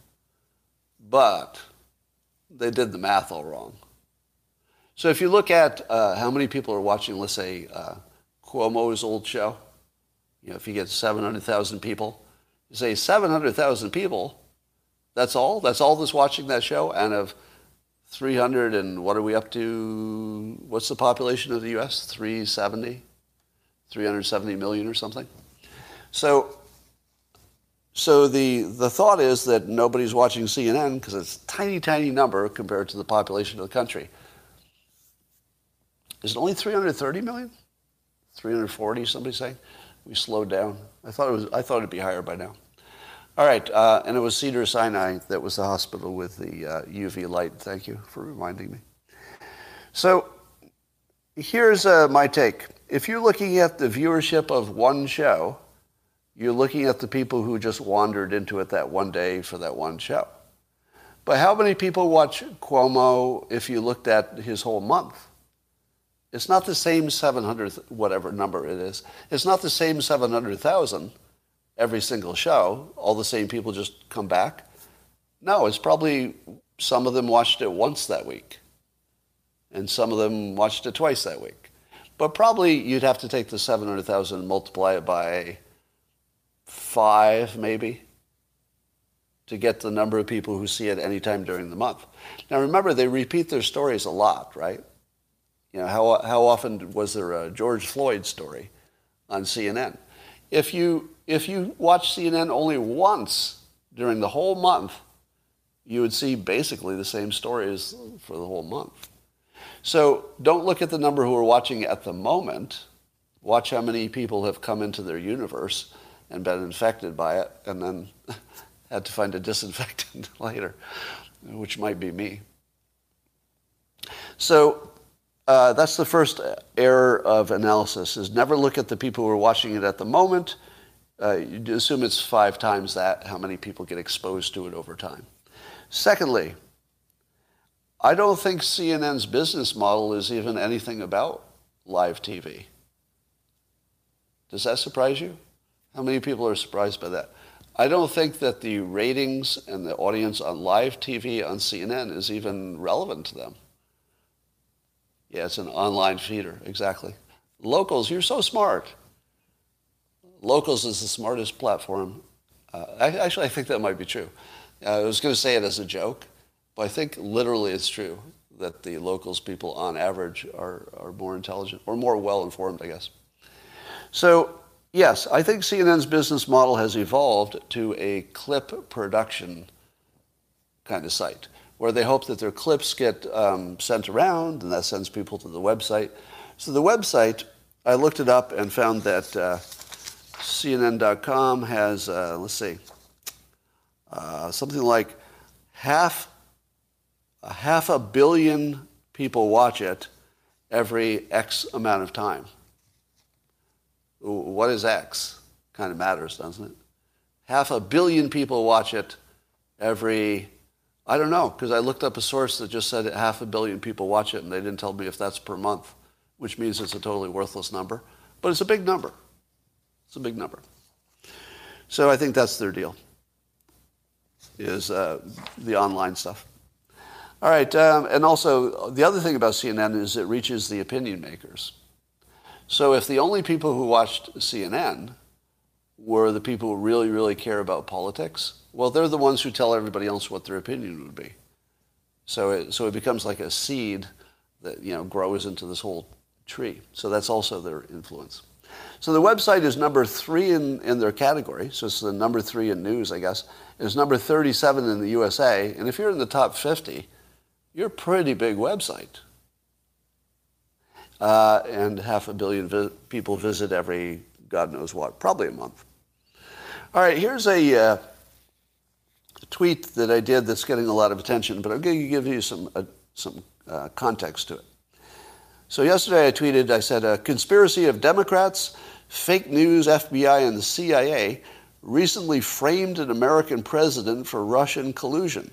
But they did the math all wrong. So if you look at uh, how many people are watching, let's say, uh, Cuomo's old show, you know, if you get 700,000 people, you say 700,000 people, that's all? That's all that's watching that show? And of 300 and what are we up to? What's the population of the U.S.? 370? 370 million or something? So, so the, the thought is that nobody's watching CNN because it's a tiny, tiny number compared to the population of the country. Is it only 330 million? 340, somebody saying? We slowed down. I thought it was. I thought it'd be higher by now. All right, uh, and it was Cedar Sinai that was the hospital with the uh, UV light. Thank you for reminding me. So here's uh, my take. If you're looking at the viewership of one show, you're looking at the people who just wandered into it that one day for that one show. But how many people watch Cuomo if you looked at his whole month? It's not the same 700, whatever number it is. It's not the same 700,000 every single show. All the same people just come back. No, it's probably some of them watched it once that week. And some of them watched it twice that week. But probably you'd have to take the 700,000 and multiply it by five, maybe, to get the number of people who see it any time during the month. Now remember, they repeat their stories a lot, right? You know, how, how often was there a George Floyd story on CNN? If you, if you watch CNN only once during the whole month, you would see basically the same stories for the whole month. So don't look at the number who are watching at the moment. Watch how many people have come into their universe and been infected by it and then had to find a disinfectant later, which might be me. So uh, that's the first error of analysis is never look at the people who are watching it at the moment. Uh, you assume it's five times that, how many people get exposed to it over time. Secondly, I don't think CNN's business model is even anything about live TV. Does that surprise you? How many people are surprised by that? I don't think that the ratings and the audience on live TV on CNN is even relevant to them. Yeah, it's an online feeder, exactly. Locals, you're so smart. Locals is the smartest platform. Uh, actually, I think that might be true. Uh, I was going to say it as a joke, but I think literally it's true that the locals people on average are, are more intelligent or more well informed, I guess. So, yes, I think CNN's business model has evolved to a clip production kind of site where they hope that their clips get um, sent around, and that sends people to the website. So the website, I looked it up and found that uh, CNN.com has, uh, let's see, uh, something like half, a half a billion people watch it every X amount of time. What is X? Kind of matters, doesn't it? Half a billion people watch it every I don't know, because I looked up a source that just said half a billion people watch it, and they didn't tell me if that's per month, which means it's a totally worthless number. But it's a big number. It's a big number. So I think that's their deal, is uh, the online stuff. All right, um, and also the other thing about CNN is it reaches the opinion makers. So if the only people who watched CNN were the people who really, really care about politics, well, they're the ones who tell everybody else what their opinion would be. So it, so it becomes like a seed that you know grows into this whole tree. So that's also their influence. So the website is number three in, in their category. So it's the number three in news, I guess. It's number 37 in the USA. And if you're in the top 50, You're a pretty big website. Uh, and half a billion vi- people visit every God knows what, probably a month. All right, here's a uh, tweet that I did that's getting a lot of attention, but I'm going to give you some, uh, some uh, context to it. So yesterday I tweeted, I said, a conspiracy of Democrats, fake news, FBI, and the CIA recently framed an American president for Russian collusion.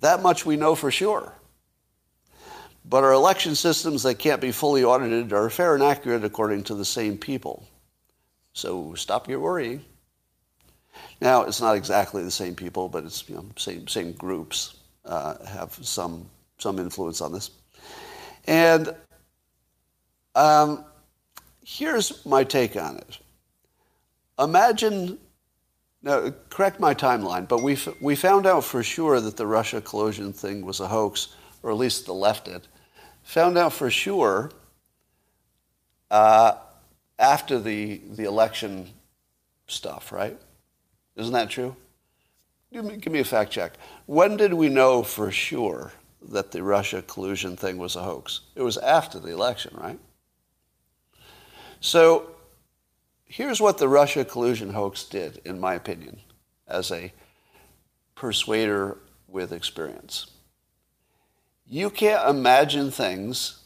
That much we know for sure. But our election systems that can't be fully audited are fair and accurate according to the same people. So stop your worrying. Now, it's not exactly the same people, but it's you know, same, same groups uh, have some, some influence on this. And um, here's my take on it. Imagine, now correct my timeline, but we, we found out for sure that the Russia collusion thing was a hoax, or at least the left did. Found out for sure uh, after the, the election stuff, right? Isn't that true? Give me, give me a fact check. When did we know for sure that the Russia collusion thing was a hoax? It was after the election, right? So here's what the Russia collusion hoax did, in my opinion, as a persuader with experience. You can't imagine things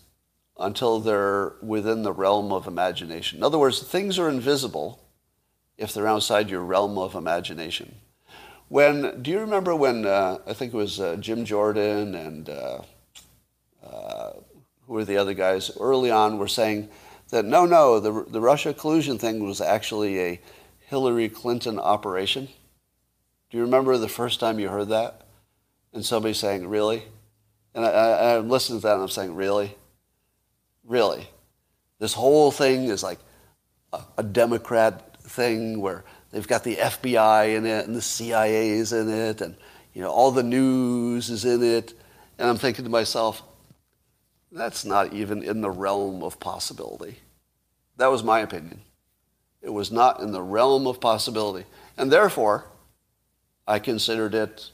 until they're within the realm of imagination. In other words, things are invisible if they're outside your realm of imagination. When do you remember when uh, I think it was uh, Jim Jordan and uh, uh who were the other guys early on were saying that no, no, the the Russia collusion thing was actually a Hillary Clinton operation. Do you remember the first time you heard that? And somebody saying, "Really?" And I, I, I'm listening to that and I'm saying, "Really? Really? This whole thing is like a, a Democrat thing where they've got the FBI in it and the CIA is in it and you know all the news is in it and I'm thinking to myself that's not even in the realm of possibility. That was my opinion. It was not in the realm of possibility. And therefore, I considered it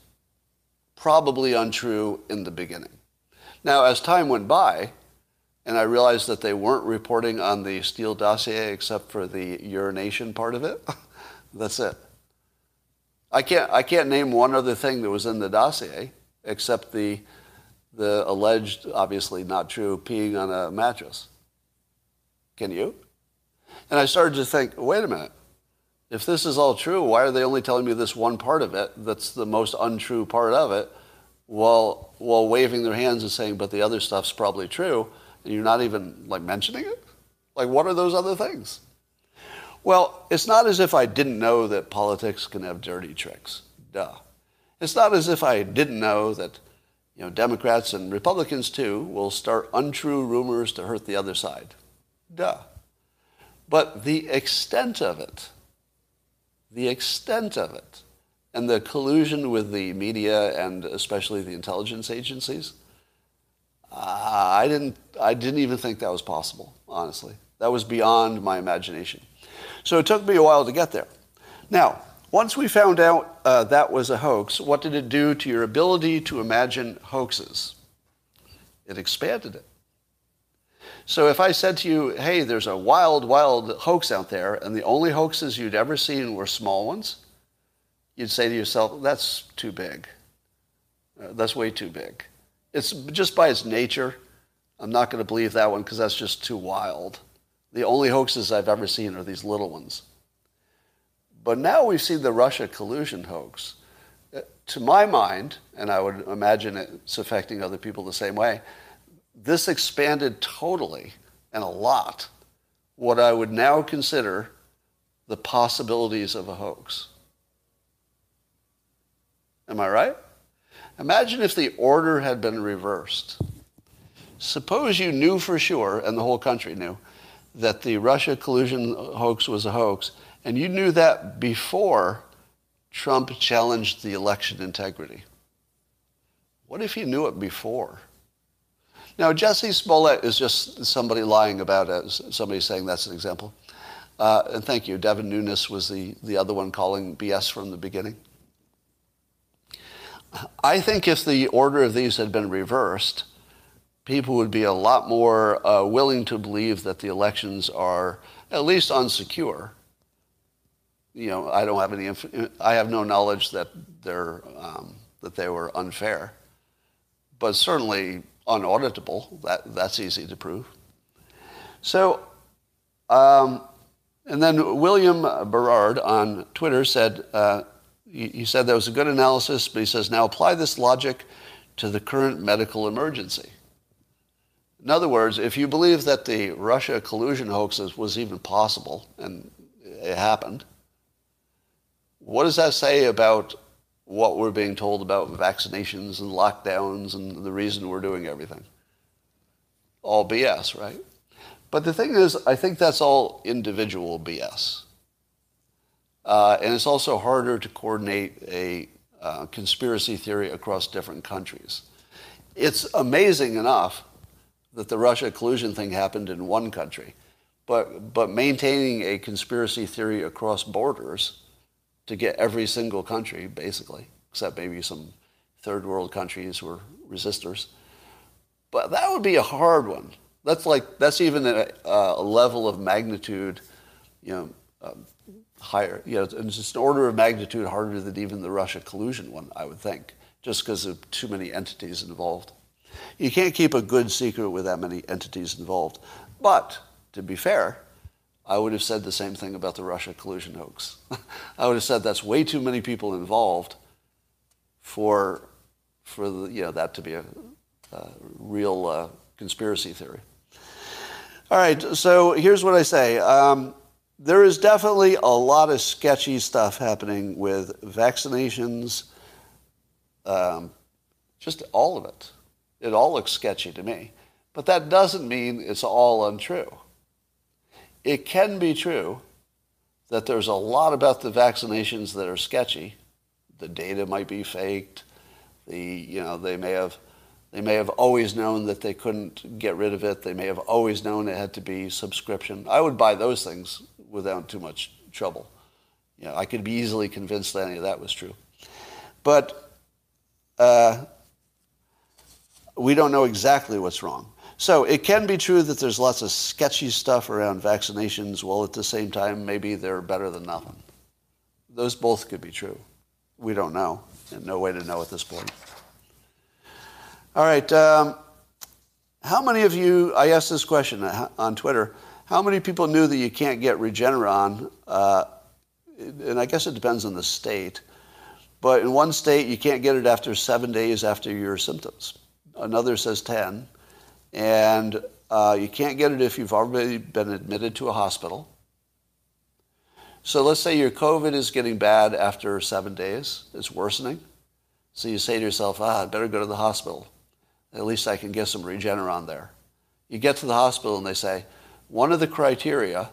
probably untrue in the beginning. Now, as time went by, and I realized that they weren't reporting on the Steele dossier except for the urination part of it. That's it. I can't, I can't name one other thing that was in the dossier except the, the alleged, obviously not true, peeing on a mattress. Can you? And I started to think, wait a minute. If this is all true, why are they only telling me this one part of it that's the most untrue part of it while, while waving their hands and saying, but the other stuff's probably true? You're not even like mentioning it? Like, what are those other things? Well, it's not as if I didn't know that politics can have dirty tricks. Duh. It's not as if I didn't know that, you know, Democrats and Republicans too will start untrue rumors to hurt the other side. Duh. But the extent of it, the extent of it, and the collusion with the media and especially the intelligence agencies, I didn't, I didn't even think that was possible, honestly. That was beyond my imagination. So it took me a while to get there. Now, once we found out uh, that was a hoax, what did it do to your ability to imagine hoaxes? It expanded it. So if I said to you, hey, there's a wild, wild hoax out there, and the only hoaxes you'd ever seen were small ones, you'd say to yourself, that's too big. Uh, that's way too big. It's just by its nature. I'm not going to believe that one because that's just too wild. The only hoaxes I've ever seen are these little ones. But now we've seen the Russia collusion hoax. Uh, to my mind, and I would imagine it's affecting other people the same way, this expanded totally and a lot what I would now consider the possibilities of a hoax. Am I right? Imagine if the order had been reversed. Suppose you knew for sure, and the whole country knew, that the Russia collusion hoax was a hoax, and you knew that before Trump challenged the election integrity. What if you knew it before? Now, Jussie Smollett is just somebody lying about it, somebody saying that's an example. Uh, and thank you. Devin Nunes was the, the other one calling BS from the beginning. I think if the order of these had been reversed, people would be a lot more uh, willing to believe that the elections are at least unsecure. You know, I don't have any. Inf- I have no knowledge that they're um, that they were unfair, but certainly unauditable. That that's easy to prove. So, um, and then William Berard on Twitter said. Uh, he said that was a good analysis, but he says now apply this logic to the current medical emergency. In other words, if you believe that the Russia collusion hoaxes was even possible and it happened, what does that say about what we're being told about vaccinations and lockdowns and the reason we're doing everything? All BS, right? But the thing is, I think that's all individual BS. Uh, and it's also harder to coordinate a uh, conspiracy theory across different countries. It's amazing enough that the Russia collusion thing happened in one country. But, but maintaining a conspiracy theory across borders to get every single country, basically, except maybe some third world countries who are resistors. But that would be a hard one. That's like, that's even a, a level of magnitude, you know, um, higher. You know, it's just an order of magnitude harder than even the Russia collusion one, I would think, just because of too many entities involved. You can't keep a good secret with that many entities involved. But to be fair, I would have said the same thing about the Russia collusion hoax. I would have said that's way too many people involved for, for the, you know, that to be a, a real uh, conspiracy theory. All right, so here's what I say. Um, there is definitely a lot of sketchy stuff happening with vaccinations, um, just all of it. It all looks sketchy to me. But that doesn't mean it's all untrue. It can be true that there's a lot about the vaccinations that are sketchy. The data might be faked. The, you know, they may have they may have always known that they couldn't get rid of it. They may have always known it had to be subscription. I would buy those things without too much trouble. You know, I could be easily convinced that any of that was true. But uh, we don't know exactly what's wrong. So it can be true that there's lots of sketchy stuff around vaccinations, while at the same time, maybe they're better than nothing. Those both could be true. We don't know, and no way to know at this point. All right. Um, how many of you, I asked this question on Twitter, how many people knew that you can't get Regeneron? Uh, and I guess it depends on the state. But in one state, you can't get it after seven days after your symptoms another says 10. And uh, you can't get it if you've already been admitted to a hospital. So let's say your COVID is getting bad after seven days, it's worsening. So you say to yourself, ah, I better go to the hospital. At least I can get some Regeneron there. You get to the hospital and they say, one of the criteria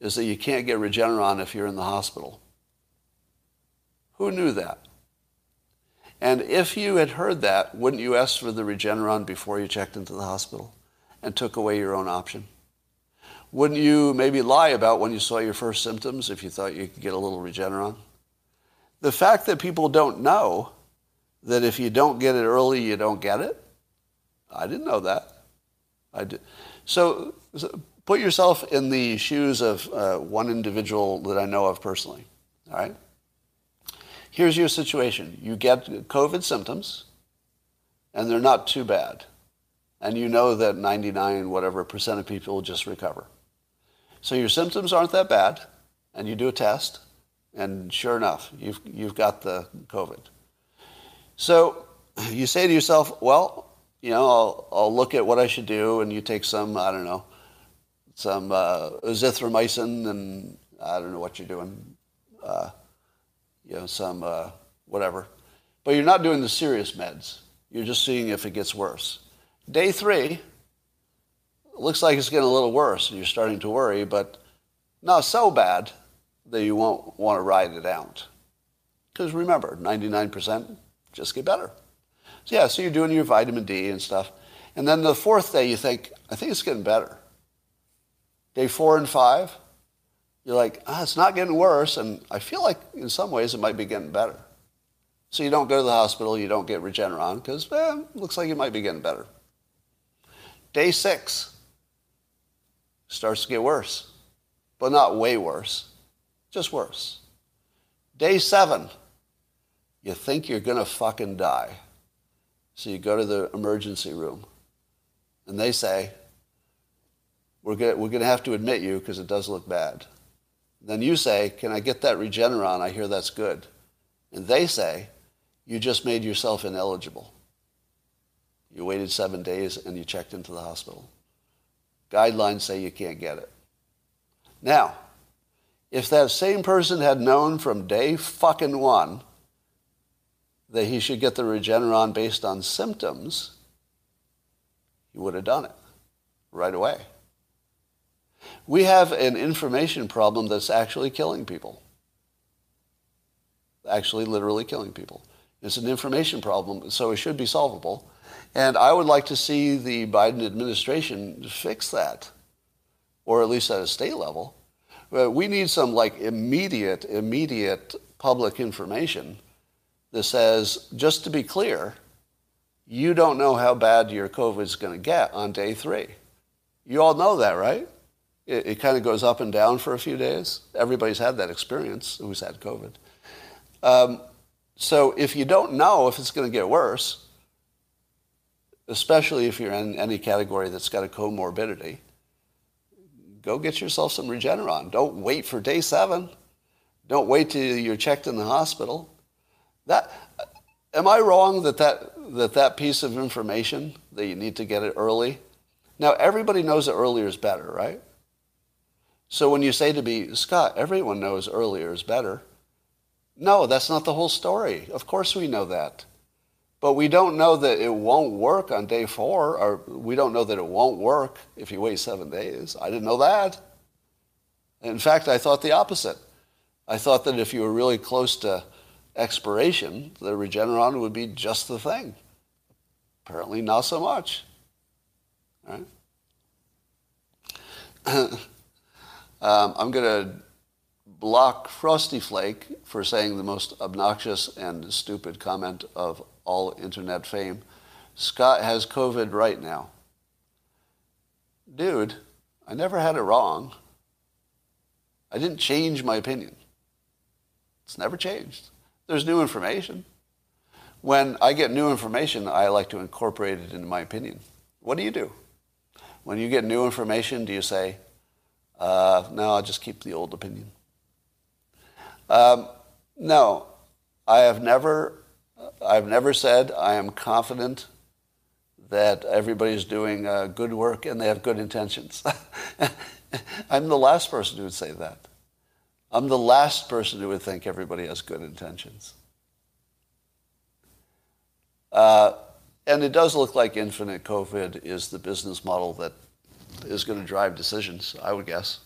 is that you can't get Regeneron if you're in the hospital. Who knew that? And if you had heard that, wouldn't you ask for the Regeneron before you checked into the hospital and took away your own option? Wouldn't you maybe lie about when you saw your first symptoms if you thought you could get a little Regeneron? The fact that people don't know that if you don't get it early, you don't get it, I didn't know that. I did. So, so put yourself in the shoes of uh, one individual that I know of personally. All right? Here's your situation. You get COVID symptoms, and they're not too bad. And you know that 99 whatever percent of people just recover. So your symptoms aren't that bad, and you do a test, and sure enough, you've, you've got the COVID. So you say to yourself, well, you know, I'll, I'll look at what I should do, and you take some, I don't know, some uh, azithromycin, and I don't know what you're doing. Uh, you know, some uh, whatever. But you're not doing the serious meds. You're just seeing if it gets worse. Day three, looks like it's getting a little worse, and you're starting to worry, but not so bad that you won't want to ride it out. Because remember, 99% just get better. So yeah, so you're doing your vitamin D and stuff. And then the fourth day, you think, I think it's getting better. Day four and five, you're like, ah, it's not getting worse, and I feel like in some ways it might be getting better. So you don't go to the hospital, you don't get Regeneron because eh, looks like it might be getting better. Day six starts to get worse, but not way worse, just worse. Day seven, you think you're going to fucking die. So you go to the emergency room and they say, we're going we're to have to admit you because it does look bad. Then you say, can I get that Regeneron? I hear that's good. And they say, you just made yourself ineligible. You waited seven days and you checked into the hospital. Guidelines say you can't get it. Now, if that same person had known from day fucking one that he should get the Regeneron based on symptoms, he would have done it right away. We have an information problem that's actually killing people. Actually, literally killing people. It's an information problem, so it should be solvable. And I would like to see the Biden administration fix that, or at least at a state level. We need some like immediate, immediate public information that says, just to be clear, you don't know how bad your COVID is going to get on day three. You all know that, right? It, it kind of goes up and down for a few days. Everybody's had that experience who's had COVID. Um, so if you don't know if it's going to get worse, especially if you're in any category that's got a comorbidity, go get yourself some Regeneron. Don't wait for day seven. Don't wait till you're checked in the hospital. That, am I wrong that that, that that piece of information, that you need to get it early? Now, everybody knows that earlier is better, right? So when you say to me, Scott, everyone knows earlier is better. No, that's not the whole story. Of course we know that. But we don't know that it won't work on day four, or we don't know that it won't work if you wait seven days. I didn't know that. In fact, I thought the opposite. I thought that if you were really close to expiration, the Regeneron would be just the thing. Apparently, not so much. Right? um, I'm going to block Frosty Flake for saying the most obnoxious and stupid comment of all internet fame. Scott has COVID right now. Dude, I never had it wrong. I didn't change my opinion. It's never changed. There's new information. When I get new information, I like to incorporate it into my opinion. What do you do? When you get new information, do you say, uh, no, I'll just keep the old opinion? Um, no, I have never I've never said I am confident that everybody's doing uh, good work and they have good intentions. I'm the last person who would say that. I'm the last person who would think everybody has good intentions. Uh, and it does look like infinite COVID is the business model that is going to drive decisions, I would guess,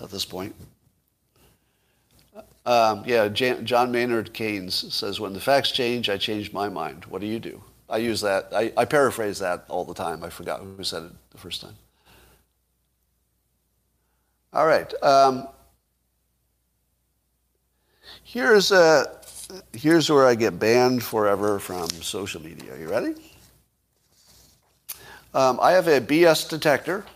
at this point. Um, yeah, Jan, John Maynard Keynes says, when the facts change, I change my mind. What do you do? I use that. I, I paraphrase that all the time. I forgot who said it the first time. All right. Um, here's, a, here's where I get banned forever from social media. You ready? Um, I have a BS detector.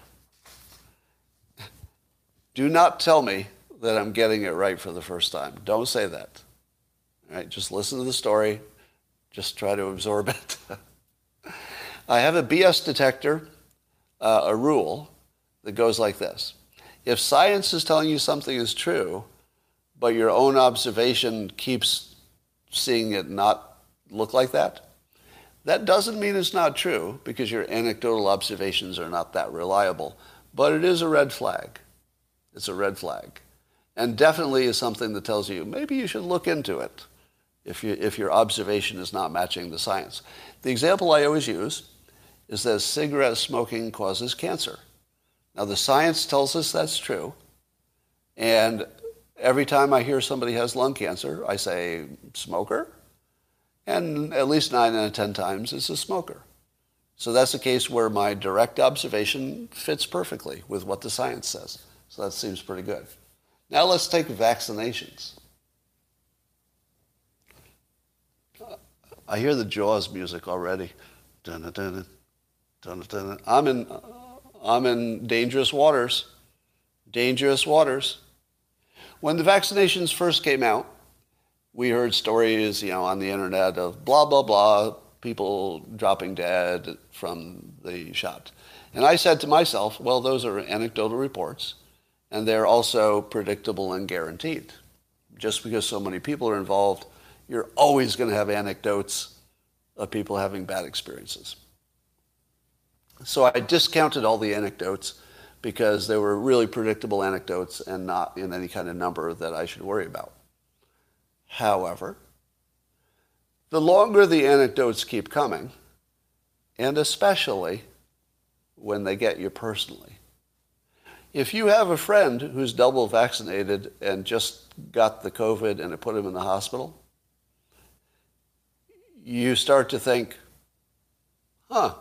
Do not tell me that I'm getting it right for the first time. Don't say that. All right, just listen to the story. Just try to absorb it. I have a BS detector, uh, a rule that goes like this. If science is telling you something is true, but your own observation keeps seeing it not look like that, that doesn't mean it's not true because your anecdotal observations are not that reliable, but it is a red flag. It's a red flag and definitely is something that tells you maybe you should look into it if, you, if your observation is not matching the science. The example I always use is that cigarette smoking causes cancer. Now, the science tells us that's true. And every time I hear somebody has lung cancer, I say, smoker? And at least nine out of 10 times it's a smoker. So that's a case where my direct observation fits perfectly with what the science says. So that seems pretty good. Now let's take vaccinations. I hear the Jaws music already. Dun-dun-dun, dun-dun-dun. I'm in, I'm in dangerous waters. Dangerous waters. When the vaccinations first came out, we heard stories, you know, on the internet of blah blah blah, people dropping dead from the shot. And I said to myself, well, those are anecdotal reports, and they're also predictable and guaranteed. Just because so many people are involved, you're always going to have anecdotes of people having bad experiences. So I discounted all the anecdotes because they were really predictable anecdotes and not in any kind of number that I should worry about. However, the longer the anecdotes keep coming, and especially when they get you personally. If you have a friend who's double vaccinated and just got the COVID and it put him in the hospital, you start to think, huh,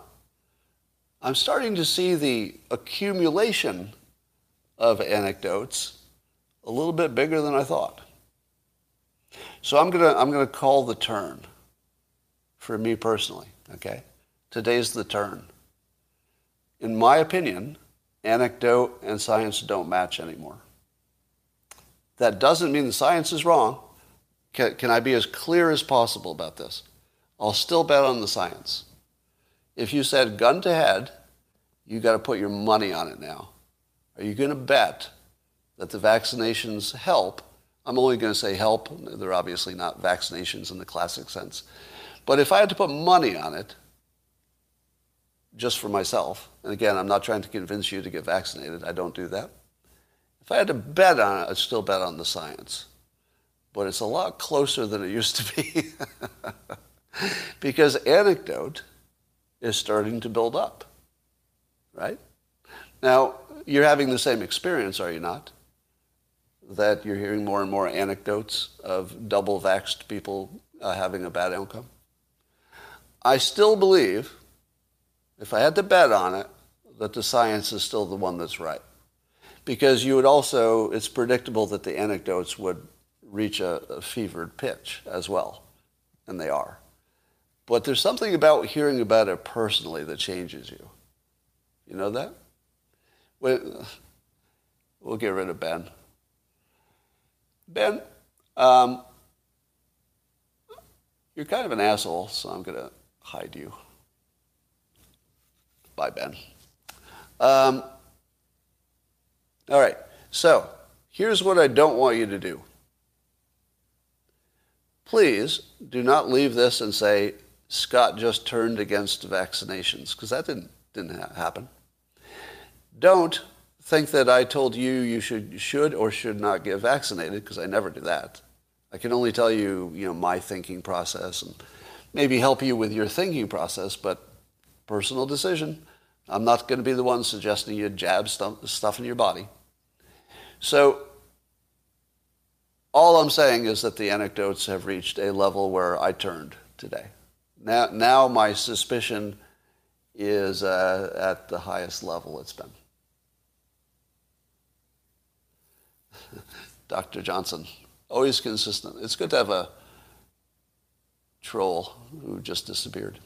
I'm starting to see the accumulation of anecdotes a little bit bigger than I thought. So I'm gonna I'm gonna call the turn for me personally. Okay, today's the turn. In my opinion, anecdote and science don't match anymore. That doesn't mean the science is wrong. Can, can I be as clear as possible about this? I'll still bet on the science. If you said gun to head, you got to put your money on it now. Are you going to bet that the vaccinations help? I'm only going to say help. They're obviously not vaccinations in the classic sense. But if I had to put money on it, just for myself, and again, I'm not trying to convince you to get vaccinated, I don't do that. If I had to bet on it, I'd still bet on the science. But it's a lot closer than it used to be. because anecdote is starting to build up, right? Now, you're having the same experience, are you not? That you're hearing more and more anecdotes of double vaxxed people uh, having a bad outcome. I still believe, if I had to bet on it, that the science is still the one that's right. Because you would also, it's predictable that the anecdotes would reach a, a fevered pitch as well, and they are. But there's something about hearing about it personally that changes you. You know that? We'll get rid of Ben. Ben, um, you're kind of an asshole, so I'm going to hide you. Bye, Ben. Um, all right, so here's what I don't want you to do. Please do not leave this and say, Scott just turned against vaccinations, because that didn't, didn't ha- happen. Don't think that I told you you should, should or should not get vaccinated, because I never do that. I can only tell you, you know, my thinking process and maybe help you with your thinking process, but personal decision. I'm not going to be the one suggesting you jab stuff, stuff in your body. So all I'm saying is that the anecdotes have reached a level where I turned today. Now, now my suspicion is uh, at the highest level it's been. Dr. Johnson, always consistent. It's good to have a troll who just disappeared.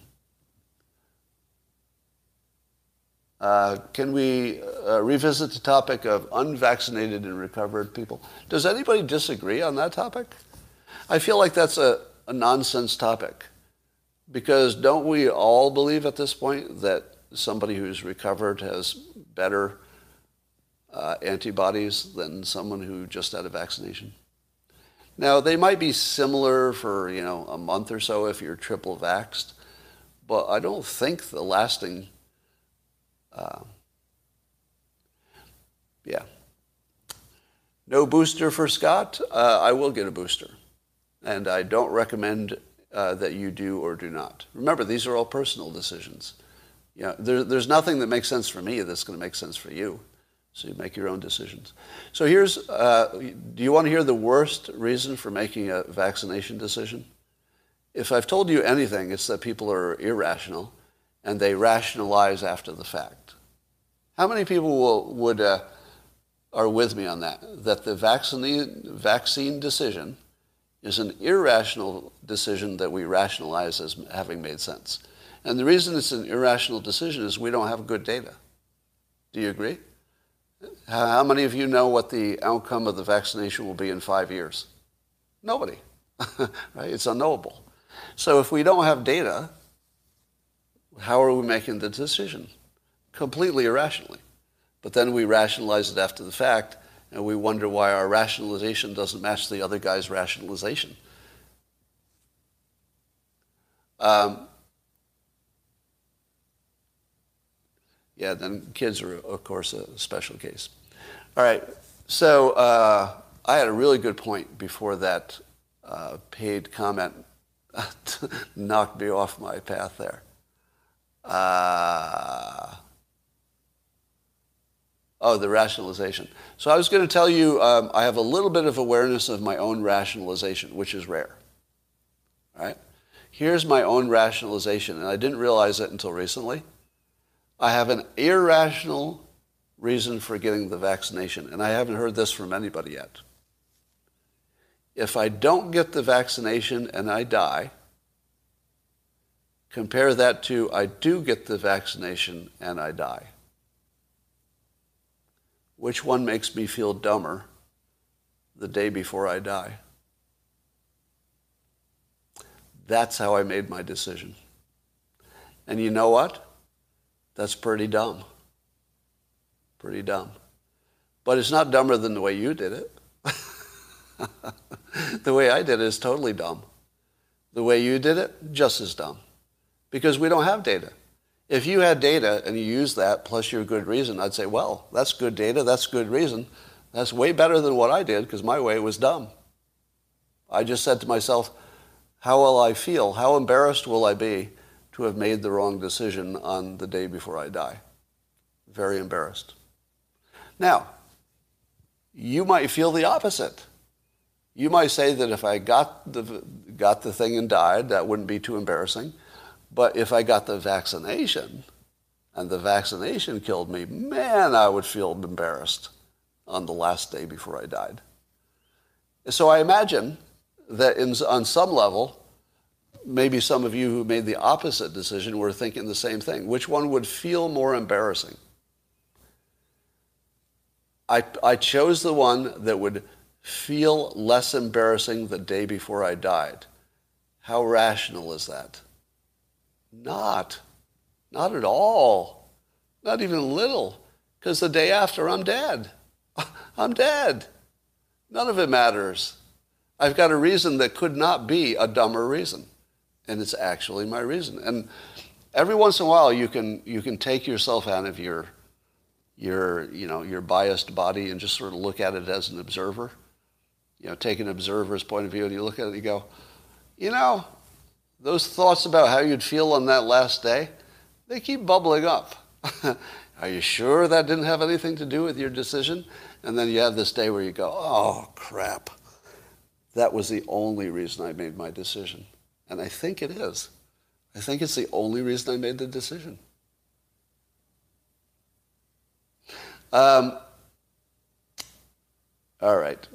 Uh, can we uh, revisit the topic of unvaccinated and recovered people? Does anybody disagree on that topic? I feel like that's a, a nonsense topic. Because don't we all believe at this point that somebody who's recovered has better uh, antibodies than someone who just had a vaccination? Now, they might be similar for, you know, a month or so if you're triple vaxxed, but I don't think the lasting, uh, yeah. No booster for Scott. Uh, I will get a booster. And I don't recommend uh, that you do or do not. Remember, these are all personal decisions. You know, there, there's nothing that makes sense for me that's going to make sense for you. So you make your own decisions. So here's, uh, do you want to hear the worst reason for making a vaccination decision? If I've told you anything, it's that people are irrational and they rationalize after the fact. How many people will, would, uh, are with me on that? That the vaccine, vaccine decision is an irrational decision that we rationalize as having made sense. And the reason it's an irrational decision is we don't have good data. Do you agree? How many of you know what the outcome of the vaccination will be in five years? Nobody. right? It's unknowable. So if we don't have data, how are we making the decision? Completely irrationally. But then we rationalize it after the fact, and we wonder why our rationalization doesn't match the other guy's rationalization. Um, yeah, then kids are, of course, a special case. All right, so uh, I had a really good point before that uh, paid comment knocked me off my path there. Uh, oh, the rationalization. So I was going to tell you um, I have a little bit of awareness of my own rationalization, which is rare. All right? Here's my own rationalization, and I didn't realize it until recently. I have an irrational reason for getting the vaccination, and I haven't heard this from anybody yet. If I don't get the vaccination and I die, compare that to I do get the vaccination and I die. Which one makes me feel dumber the day before I die? That's how I made my decision. And you know what? That's pretty dumb. Pretty dumb. But it's not dumber than the way you did it. the way I did it is totally dumb. The way you did it, just as dumb. Because we don't have data. If you had data and you used that plus your good reason, I'd say, well, that's good data, that's good reason. That's way better than what I did because my way was dumb. I just said to myself, how will I feel? How embarrassed will I be to have made the wrong decision on the day before I die. Very embarrassed. Now, you might feel the opposite. You might say that if I got the, got the thing and died, that wouldn't be too embarrassing. But if I got the vaccination and the vaccination killed me, man, I would feel embarrassed on the last day before I died. So I imagine that in, on some level, maybe some of you who made the opposite decision were thinking the same thing. Which one would feel more embarrassing? I, I chose the one that would feel less embarrassing the day before I died. How rational is that? Not. Not at all. Not even little. Because the day after, I'm dead. I'm dead. None of it matters. I've got a reason that could not be a dumber reason and it's actually my reason. And every once in a while, you can you can take yourself out of your your you know your biased body and just sort of look at it as an observer. You know, take an observer's point of view, and you look at it and you go, you know, those thoughts about how you'd feel on that last day, they keep bubbling up. Are you sure that didn't have anything to do with your decision? And then you have this day where you go, oh crap. That was the only reason I made my decision. And I think it is. I think it's the only reason I made the decision. Um, all right.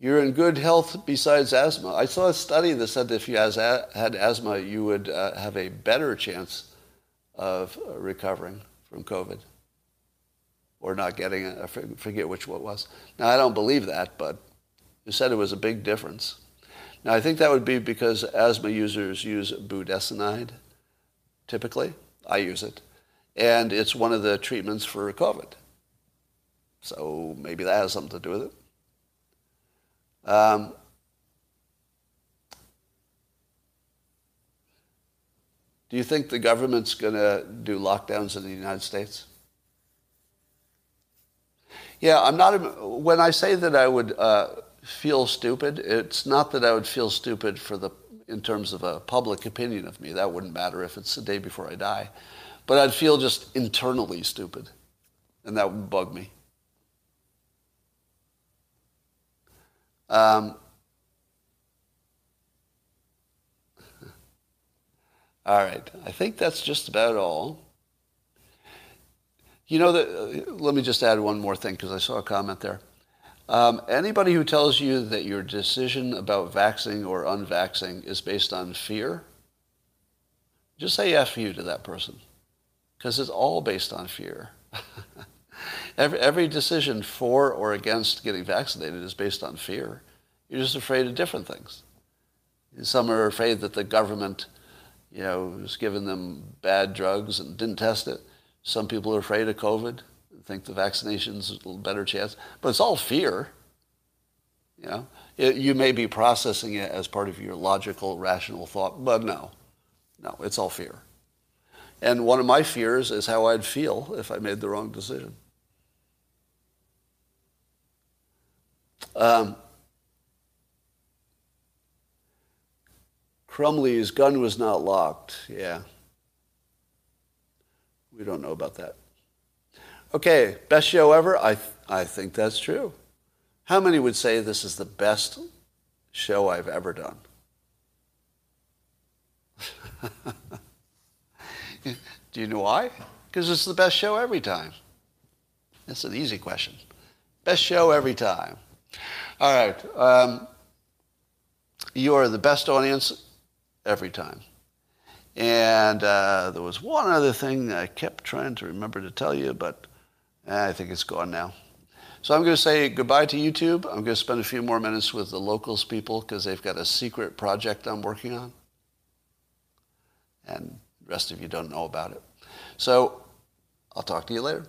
You're in good health besides asthma. I saw a study that said if you had asthma, you would uh, have a better chance of recovering from COVID or not getting it. I forget which one it was. Now, I don't believe that, but you said it was a big difference. Now, I think that would be because asthma users use budesonide, typically. I use it. And it's one of the treatments for COVID. So maybe that has something to do with it. Um, do you think the government's going to do lockdowns in the United States? Yeah, I'm not. When I say that I would uh, feel stupid. It's not that I would feel stupid for the in terms of a public opinion of me. That wouldn't matter if it's the day before I die. But I'd feel just internally stupid. And that would bug me. Um, all right. I think that's just about all. You know that. Uh, let me just add one more thing because I saw a comment there. Um, anybody who tells you that your decision about vaccinating or unvaccinating is based on fear, just say F you to that person. Because it's all based on fear. every, every decision for or against getting vaccinated is based on fear. You're just afraid of different things. Some are afraid that the government, you know, has given them bad drugs and didn't test it. Some people are afraid of COVID think the vaccination's a little better chance. But it's all fear. You know, it, you may be processing it as part of your logical, rational thought, but no, no, it's all fear. And one of my fears is how I'd feel if I made the wrong decision. Um, Crumbley's gun was not locked. Yeah. We don't know about that. Okay, best show ever? I, th- I think that's true. How many would say this is the best show I've ever done? Do you know why? Because it's the best show every time. That's an easy question. Best show every time. All right. Um, you are the best audience every time. And uh, there was one other thing I kept trying to remember to tell you, but Eh, I think it's gone now. So I'm going to say goodbye to YouTube. I'm going to spend a few more minutes with the locals people because they've got a secret project I'm working on. And the rest of you don't know about it. So I'll talk to you later.